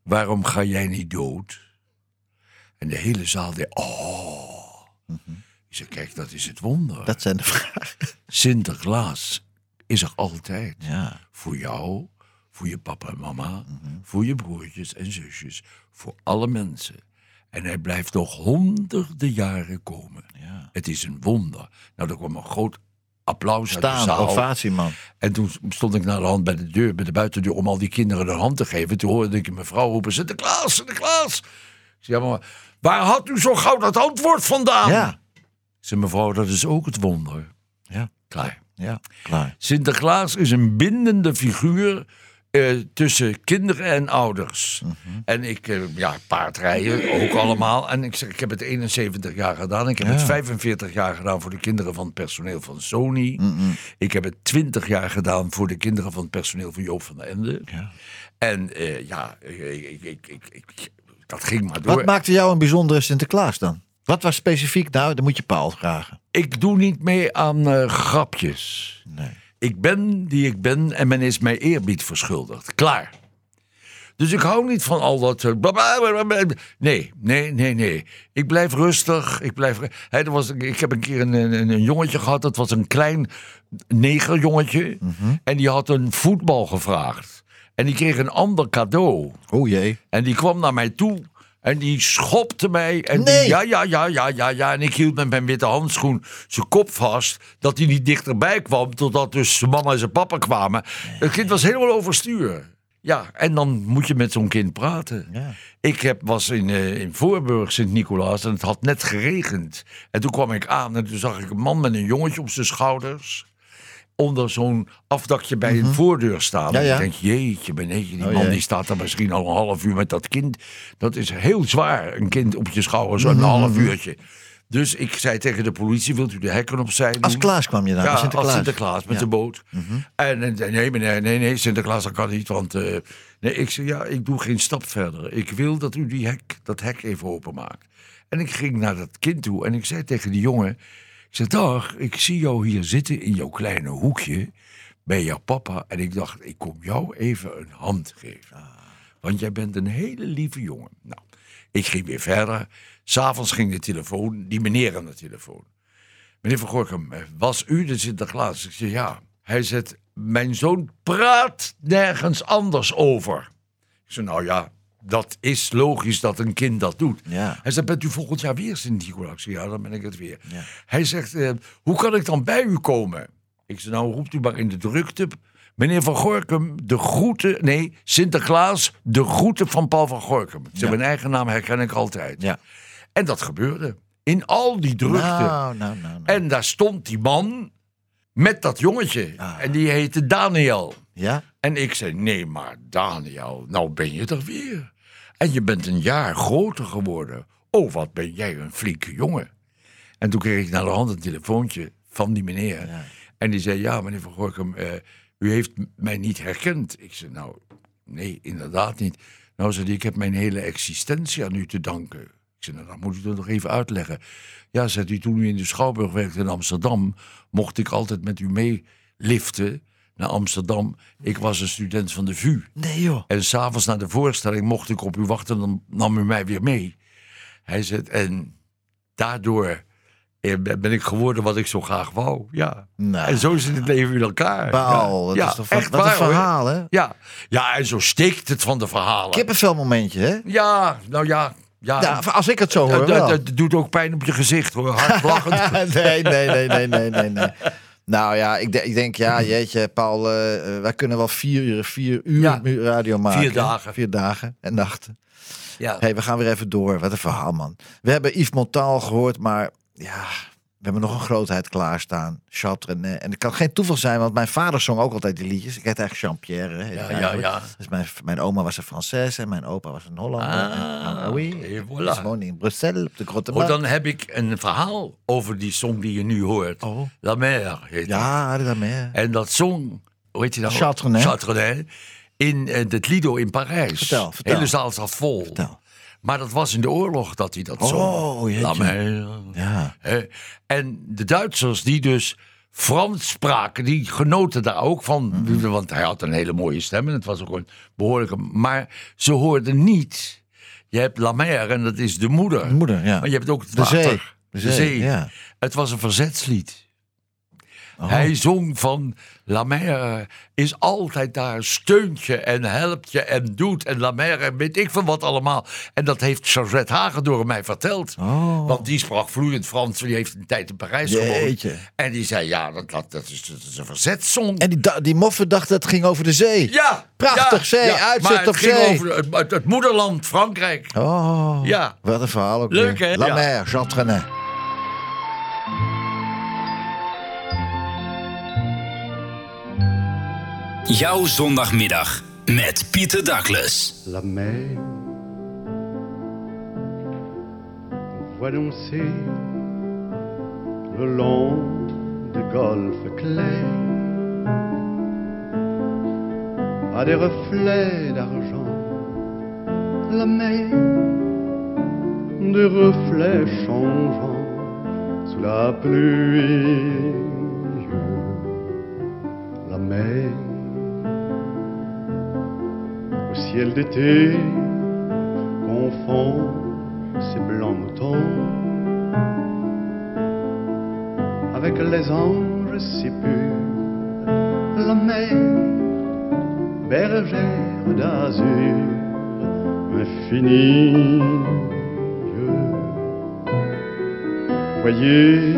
Speaker 7: waarom ga jij niet dood? En de hele zaal deed, oh. Ik zei, kijk, dat is het wonder.
Speaker 2: Dat zijn de vragen.
Speaker 7: Sinterklaas is er altijd.
Speaker 2: Ja.
Speaker 7: Voor jou, voor je papa en mama, voor je broertjes en zusjes, voor alle mensen. En hij blijft nog honderden jaren komen. Het is een wonder. Nou, er kwam een groot applaus uit
Speaker 2: Staan, ovatie, man.
Speaker 7: En toen stond ik naar de hand bij de deur, bij de buitendeur, om al die kinderen de hand te geven. Toen hoorde ik een mevrouw roepen, Sinterklaas, Sinterklaas. Ik zei, ja, maar waar had u zo gauw dat antwoord vandaan?
Speaker 2: Ja.
Speaker 7: Zei, mevrouw, dat is ook het wonder.
Speaker 2: Ja.
Speaker 7: Klaar.
Speaker 2: Ja, klaar.
Speaker 7: Sinterklaas is een bindende figuur eh, tussen kinderen en ouders.
Speaker 2: Mhm.
Speaker 7: En ik, eh, ja, paardrijden ook allemaal. En ik zeg, ik heb het 71 jaar gedaan. Ik heb
Speaker 2: Ja.
Speaker 7: het 45 jaar gedaan voor de kinderen van het personeel van Sony.
Speaker 2: Mhm.
Speaker 7: Ik heb het 20 jaar gedaan voor de kinderen van het personeel van Joop van der Ende. En eh, ja, ik, ik, ik, dat ging maar door.
Speaker 2: Wat maakte jou een bijzondere Sinterklaas dan? Wat was specifiek? Nou, dan moet je Paul vragen.
Speaker 7: Ik doe niet mee aan grapjes.
Speaker 2: Nee.
Speaker 7: Ik ben die ik ben en men is mij eerbied verschuldigd. Klaar. Dus ik hou niet van al dat. eh. Nee, nee, nee, nee. Ik blijf rustig. Ik, blijf, Hè, er was, ik heb een keer een, een, een jongetje gehad. Dat was een klein negerjongetje. En die had een voetbal gevraagd. En die kreeg een ander cadeau.
Speaker 2: Oh jee.
Speaker 7: En die kwam naar mij toe. En die schopte mij. En
Speaker 2: Nee.
Speaker 7: die, ja, ja, ja, ja, ja, ja. En ik hield met mijn witte handschoen zijn kop vast. Dat hij niet dichterbij kwam. Totdat dus zijn mama en zijn papa kwamen. Het kind was helemaal overstuur. Ja, en dan moet je met zo'n kind praten.
Speaker 2: Ja.
Speaker 7: Ik heb, was in, eh, in Voorburg, Sint-Nicolaas, en het had net geregend. En toen kwam ik aan en toen zag ik een man met een jongetje op zijn schouders. Onder zo'n afdakje bij een voordeur staan.
Speaker 2: Mhm. Ja, ja.
Speaker 7: Ik denk, jeetje, beneden, die
Speaker 2: Oh,
Speaker 7: man
Speaker 2: jee.
Speaker 7: die staat daar misschien al een half uur met dat kind. Dat is heel zwaar, een kind op je schouders,
Speaker 2: Mhm,
Speaker 7: een half uurtje. Dus ik zei tegen de politie, wilt u de hekken opzij doen?
Speaker 2: Als Klaas kwam je daar,
Speaker 7: Ja,
Speaker 2: als Sinterklaas.
Speaker 7: als Sinterklaas met
Speaker 2: Ja. Mhm.
Speaker 7: de boot. En, en nee, meneer, nee, nee, Sinterklaas, dat kan niet. Want eh, nee, ik zei, ja, ik doe geen stap verder. Ik wil dat u die hek, dat hek even openmaakt. En ik ging naar dat kind toe en ik zei tegen die jongen... Ik zei, dag, ik zie jou hier zitten in jouw kleine hoekje bij jouw papa. En ik dacht, ik kom jou even een hand geven. Want jij bent een hele lieve jongen. Nou, ik ging weer verder. S'avonds ging de telefoon, die meneer aan de telefoon. Meneer Van Gorkum, eh, was u de Sinterklaas? Ik zei, ja. Hij zegt, mijn zoon praat nergens anders over. Ik zei, nou ja, dat is logisch dat een kind dat doet.
Speaker 2: Ja.
Speaker 7: Hij zegt, bent u volgend jaar weer Sint-Nicolaas? Ja, dan ben ik het weer. Hij zegt, eh, hoe kan ik dan bij u komen? Ik zei, nou roept u maar in de drukte. Meneer Van Gorkum, de groeten... Nee, Sinterklaas, de groeten van Paul van Gorkum. Ik
Speaker 2: Ja.
Speaker 7: mijn eigen naam herken ik altijd.
Speaker 2: Ja.
Speaker 7: En dat gebeurde. In al die drukte.
Speaker 2: Nou, nou, nou. nou.
Speaker 7: En daar stond die man met dat jongetje. En die heette Daniel.
Speaker 2: Ja?
Speaker 7: En ik zei, nee, maar Daniel, nou ben je er weer. En je bent een jaar groter geworden. Oh, wat ben jij een flinke jongen. En toen kreeg ik naar de hand een telefoontje van die meneer. En die zei, ja, meneer Van Gorkum, eh, u heeft mij niet herkend. Ik zei, nou, nee, inderdaad niet. Nou, zei hij, ik heb mijn hele existentie aan u te danken. Ik zei, nou, dan moet u dat nog even uitleggen. Ja, zei hij, toen u in de Schouwburg werkte in Amsterdam... mocht ik altijd met u meeliften naar Amsterdam. Ik was een student van de VU.
Speaker 2: Nee joh.
Speaker 7: En s'avonds na de voorstelling mocht ik op u wachten, dan nam u mij weer mee. Hij zegt, en daardoor eh, ben ik geworden wat ik zo graag wou. Ja.
Speaker 2: Nou.
Speaker 7: En zo zit het leven in elkaar.
Speaker 2: Paul,
Speaker 7: ja.
Speaker 2: dat is toch
Speaker 7: echt
Speaker 2: wat een
Speaker 7: waar, hoor.
Speaker 2: verhaal, hè?
Speaker 7: Ja. ja, en zo steekt het van de verhalen.
Speaker 2: Kippenvel momentje, hè?
Speaker 7: Ja, nou ja. Ja,
Speaker 2: Ja, als ik het zo hoor,
Speaker 7: dat,
Speaker 2: wel.
Speaker 7: dat, dat doet ook pijn op je gezicht hoor. Hard (laughs) lachend.
Speaker 2: nee, nee, nee, nee, nee, nee. Nou ja, ik, de- ik denk, ja, jeetje, Paul, eh, eh, wij kunnen wel vier uur, vier uur
Speaker 7: Ja.
Speaker 2: radio maken.
Speaker 7: Vier dagen.
Speaker 2: Vier dagen en nachten.
Speaker 7: Ja.
Speaker 2: hey, we gaan weer even door. Wat een verhaal, man. We hebben Yves Montaal gehoord, maar ja, hebben nog een grootheid klaarstaan. Charles Trenet. En het kan geen toeval zijn, want mijn vader zong ook altijd die liedjes. Ik heet eigenlijk Jean-Pierre. hè,
Speaker 7: Ja, ja, ja.
Speaker 2: Dus mijn, mijn oma was een Française en mijn opa was een Hollander.
Speaker 7: Ah,
Speaker 2: En- ah, oui.
Speaker 7: voilà.
Speaker 2: Woonde in Bruxelles op de Grote
Speaker 7: Oh, dan heb ik een verhaal over die song die je nu hoort. La Mer heet
Speaker 2: Oh. Ja, La Mer.
Speaker 7: En dat zong, hoe heet je dat?
Speaker 2: Trenet.
Speaker 7: In eh, het Lido in Parijs.
Speaker 2: Vertel, vertel.
Speaker 7: hele zaal zat vol. Maar dat was in de oorlog dat hij dat
Speaker 2: Oh,
Speaker 7: zong.
Speaker 2: jeetje.
Speaker 7: Mer.
Speaker 2: Ja.
Speaker 7: En de Duitsers die dus Frans spraken, die genoten daar ook van.
Speaker 2: Mhm.
Speaker 7: Want hij had een hele mooie stem en het was ook een behoorlijke... Maar ze hoorden niet... Je hebt La Mer en dat is de moeder.
Speaker 2: De moeder, ja.
Speaker 7: Maar je hebt ook het
Speaker 2: De
Speaker 7: water.
Speaker 2: zee.
Speaker 7: De zee,
Speaker 2: ja.
Speaker 7: Het was een verzetslied.
Speaker 2: Oh.
Speaker 7: Hij zong van La Mer is altijd daar, steunt je en helpt je en doet. En La Mer en weet ik van wat allemaal. En dat heeft Georgette Hagedorn mij verteld. Want die sprak vloeiend Frans. Die heeft een tijd in Parijs gewoond.
Speaker 2: Oh.
Speaker 7: En die zei, ja, dat, dat, dat, is, dat is een verzetsong.
Speaker 2: En die, die moffen dachten dat het ging over de zee.
Speaker 7: Ja!
Speaker 2: Prachtig
Speaker 7: ja,
Speaker 2: zee,
Speaker 7: ja.
Speaker 2: uitzicht
Speaker 7: maar het
Speaker 2: op
Speaker 7: ging
Speaker 2: zee.
Speaker 7: over het, het, het moederland, Frankrijk.
Speaker 2: Oh,
Speaker 7: Ja.
Speaker 2: wat een verhaal ook
Speaker 7: Leuk, hè?
Speaker 2: La. Mer, Jean Trenet.
Speaker 1: Jouw zondagmiddag met Pieter Douglas.
Speaker 14: La mer voit danser le long des golfes clairs à des reflets d'argent. La mer, des reflets changeants sous la pluie. La mer ciel d'été confond ses blancs moutons avec les anges si purs, la mer, bergère d'azur infinie. Voyez,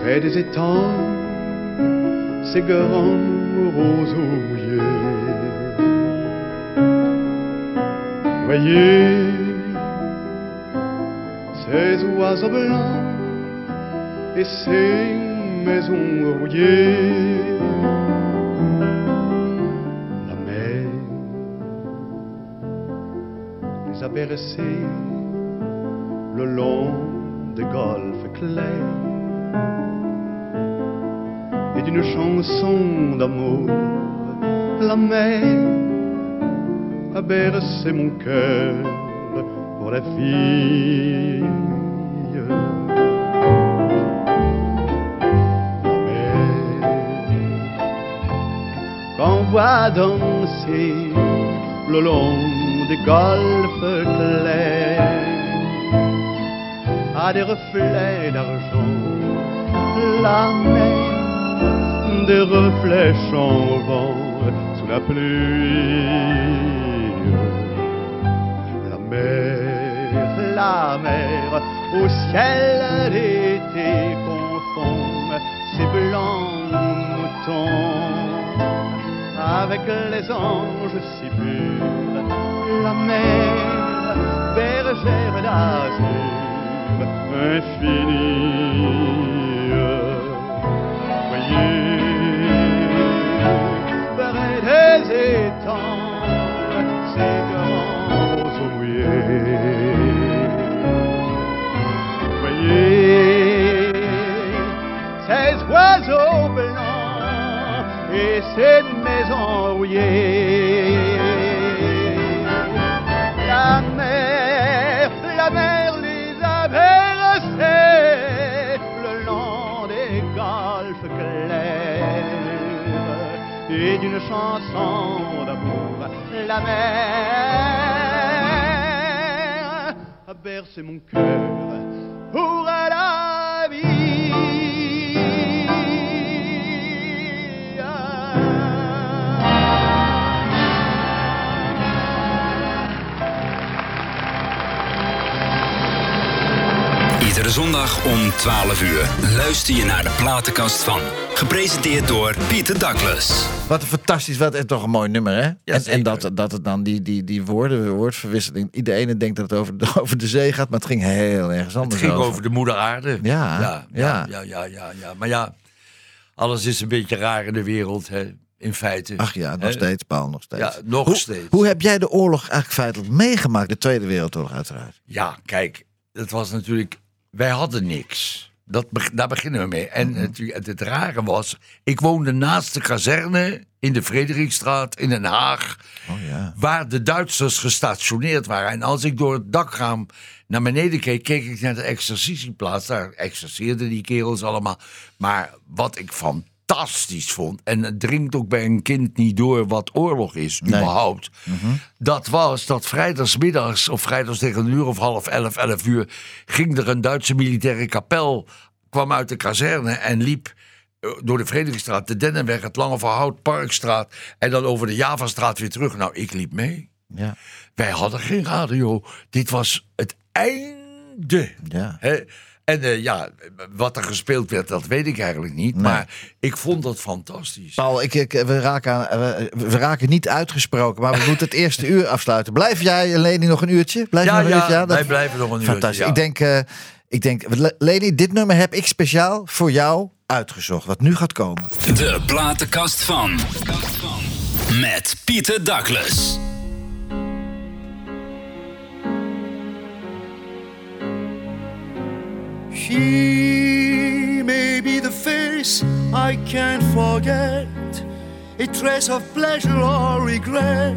Speaker 14: près des étangs, ces grands roseaux Voyez ces oiseaux blancs et ces maisons rouillées. La mer les a bercés le long des golfes clairs et d'une chanson d'amour, la mer a bercé mon cœur pour la fille. Qu'on voit danser le long des golfes clairs à des reflets d'argent, la mer des reflets changeants sous la pluie. Ciel d'été confond ses blancs moutons avec les anges si purs. La mer, bergère d'azur infinie. Et ces maisons rouillées. La mer, la mer les a bercés le long des golfes clairs et d'une chanson d'amour. La mer a bercé mon cœur
Speaker 1: Iedere zondag om 12 uur luister je naar de platenkast van Gepresenteerd door Pieter Douglas.
Speaker 2: Wat een fantastisch, wat en toch een mooi nummer, hè? en, en dat, dat het dan die, die, die woorden, woordverwisseling. Iedereen denkt dat het over de, (laughs) over de zee gaat, maar het ging heel ergens
Speaker 7: Het
Speaker 2: anders
Speaker 7: ging over de moeder aarde.
Speaker 2: Ja,
Speaker 7: ja, ja, ja, ja, ja, ja. Maar ja, alles is een beetje raar in de wereld, hè, in feite.
Speaker 2: Ach ja, nog steeds, Paul, nog steeds.
Speaker 7: Ja, nog
Speaker 2: hoe,
Speaker 7: steeds.
Speaker 2: Hoe heb jij de oorlog eigenlijk feitelijk meegemaakt? De Tweede Wereldoorlog, uiteraard.
Speaker 7: Ja, kijk, het was natuurlijk. Wij hadden niks. Dat, daar beginnen we mee. En
Speaker 2: Mhm.
Speaker 7: het, het, het rare was, ik woonde naast de kazerne in de Frederikstraat in Den Haag.
Speaker 2: Oh ja.
Speaker 7: Waar de Duitsers gestationeerd waren. En als ik door het dakraam naar beneden keek, keek ik naar de exercitieplaats. Daar exerceerden die kerels allemaal. Maar wat ik fantastisch vond, en het dringt ook bij een kind niet door wat oorlog is, überhaupt. Dat was dat vrijdagsmiddags of vrijdags tegen een uur of half elf, elf uur, ging er een Duitse militaire kapel, kwam uit de kazerne en liep eh, door de Frederikstraat, de Dennenweg, het Lange Verhout, Parkstraat en dan over de Javastraat weer terug. Nou, ik liep mee.
Speaker 2: Ja.
Speaker 7: Wij hadden geen radio. Dit was het einde.
Speaker 2: Ja.
Speaker 7: En eh, ja, wat er gespeeld werd, dat weet ik eigenlijk niet. Maar ik vond dat fantastisch.
Speaker 2: Paul, ik, ik- we, raken aan, we, we raken niet uitgesproken, maar we moeten het eerste uur afsluiten. Blijf jij, Leni, nog een uurtje? Blijf je
Speaker 7: Ja,
Speaker 2: nog een
Speaker 7: ja,
Speaker 2: uurtje?
Speaker 7: wij blijven nog een uurtje,
Speaker 2: Fantastisch.
Speaker 7: ja.
Speaker 2: Ik denk, eh, ik denk, Le- Leni, dit nummer heb ik speciaal voor jou uitgezocht, wat nu gaat komen.
Speaker 1: De platenkast van. Met Pieter Douglas.
Speaker 15: She may be the face I can't forget, a trace of pleasure or regret,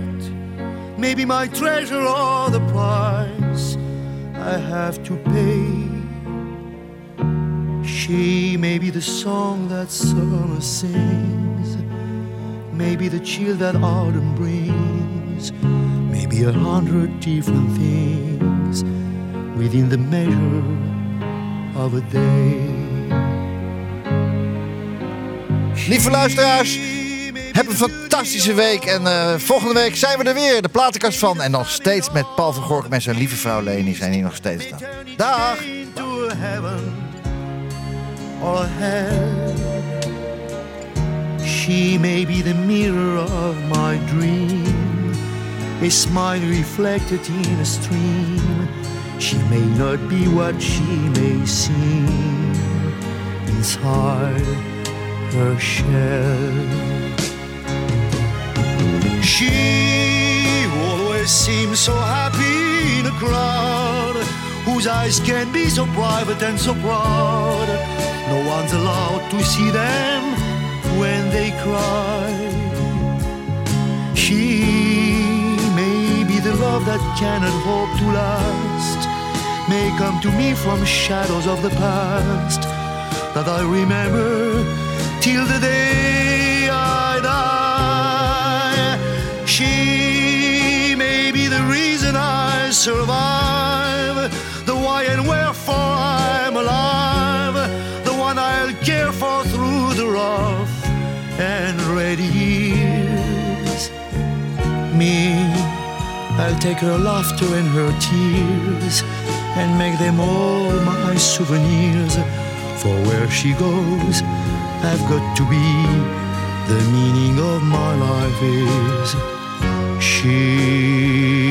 Speaker 15: maybe my treasure or the price I have to pay. She may be the song that summer sings, maybe the chill that autumn brings, maybe a hundred different things within the measure of a day.
Speaker 2: Lieve luisteraars, heb een fantastische week. En eh, volgende week zijn we er weer, de platenkast van. En nog steeds met Paul van Gorkum en zijn lieve vrouw Leni zijn hier nog steeds dan. Dag!
Speaker 15: She may be the mirror of my dream, a smile reflected in a stream. She may not be what she may seem inside her shell. She always seems so happy in a crowd whose eyes can be so private and so proud. No one's allowed to see them when they cry. She may be the love that cannot hope to last, may come to me from shadows of the past that I remember till the day I die. She may be the reason I survive, the why and wherefore I'm alive, the one I'll care for through the rough and ready years. Me, I'll take her laughter and her tears and make them all my souvenirs. For where she goes, I've got to be. The meaning of my life is she.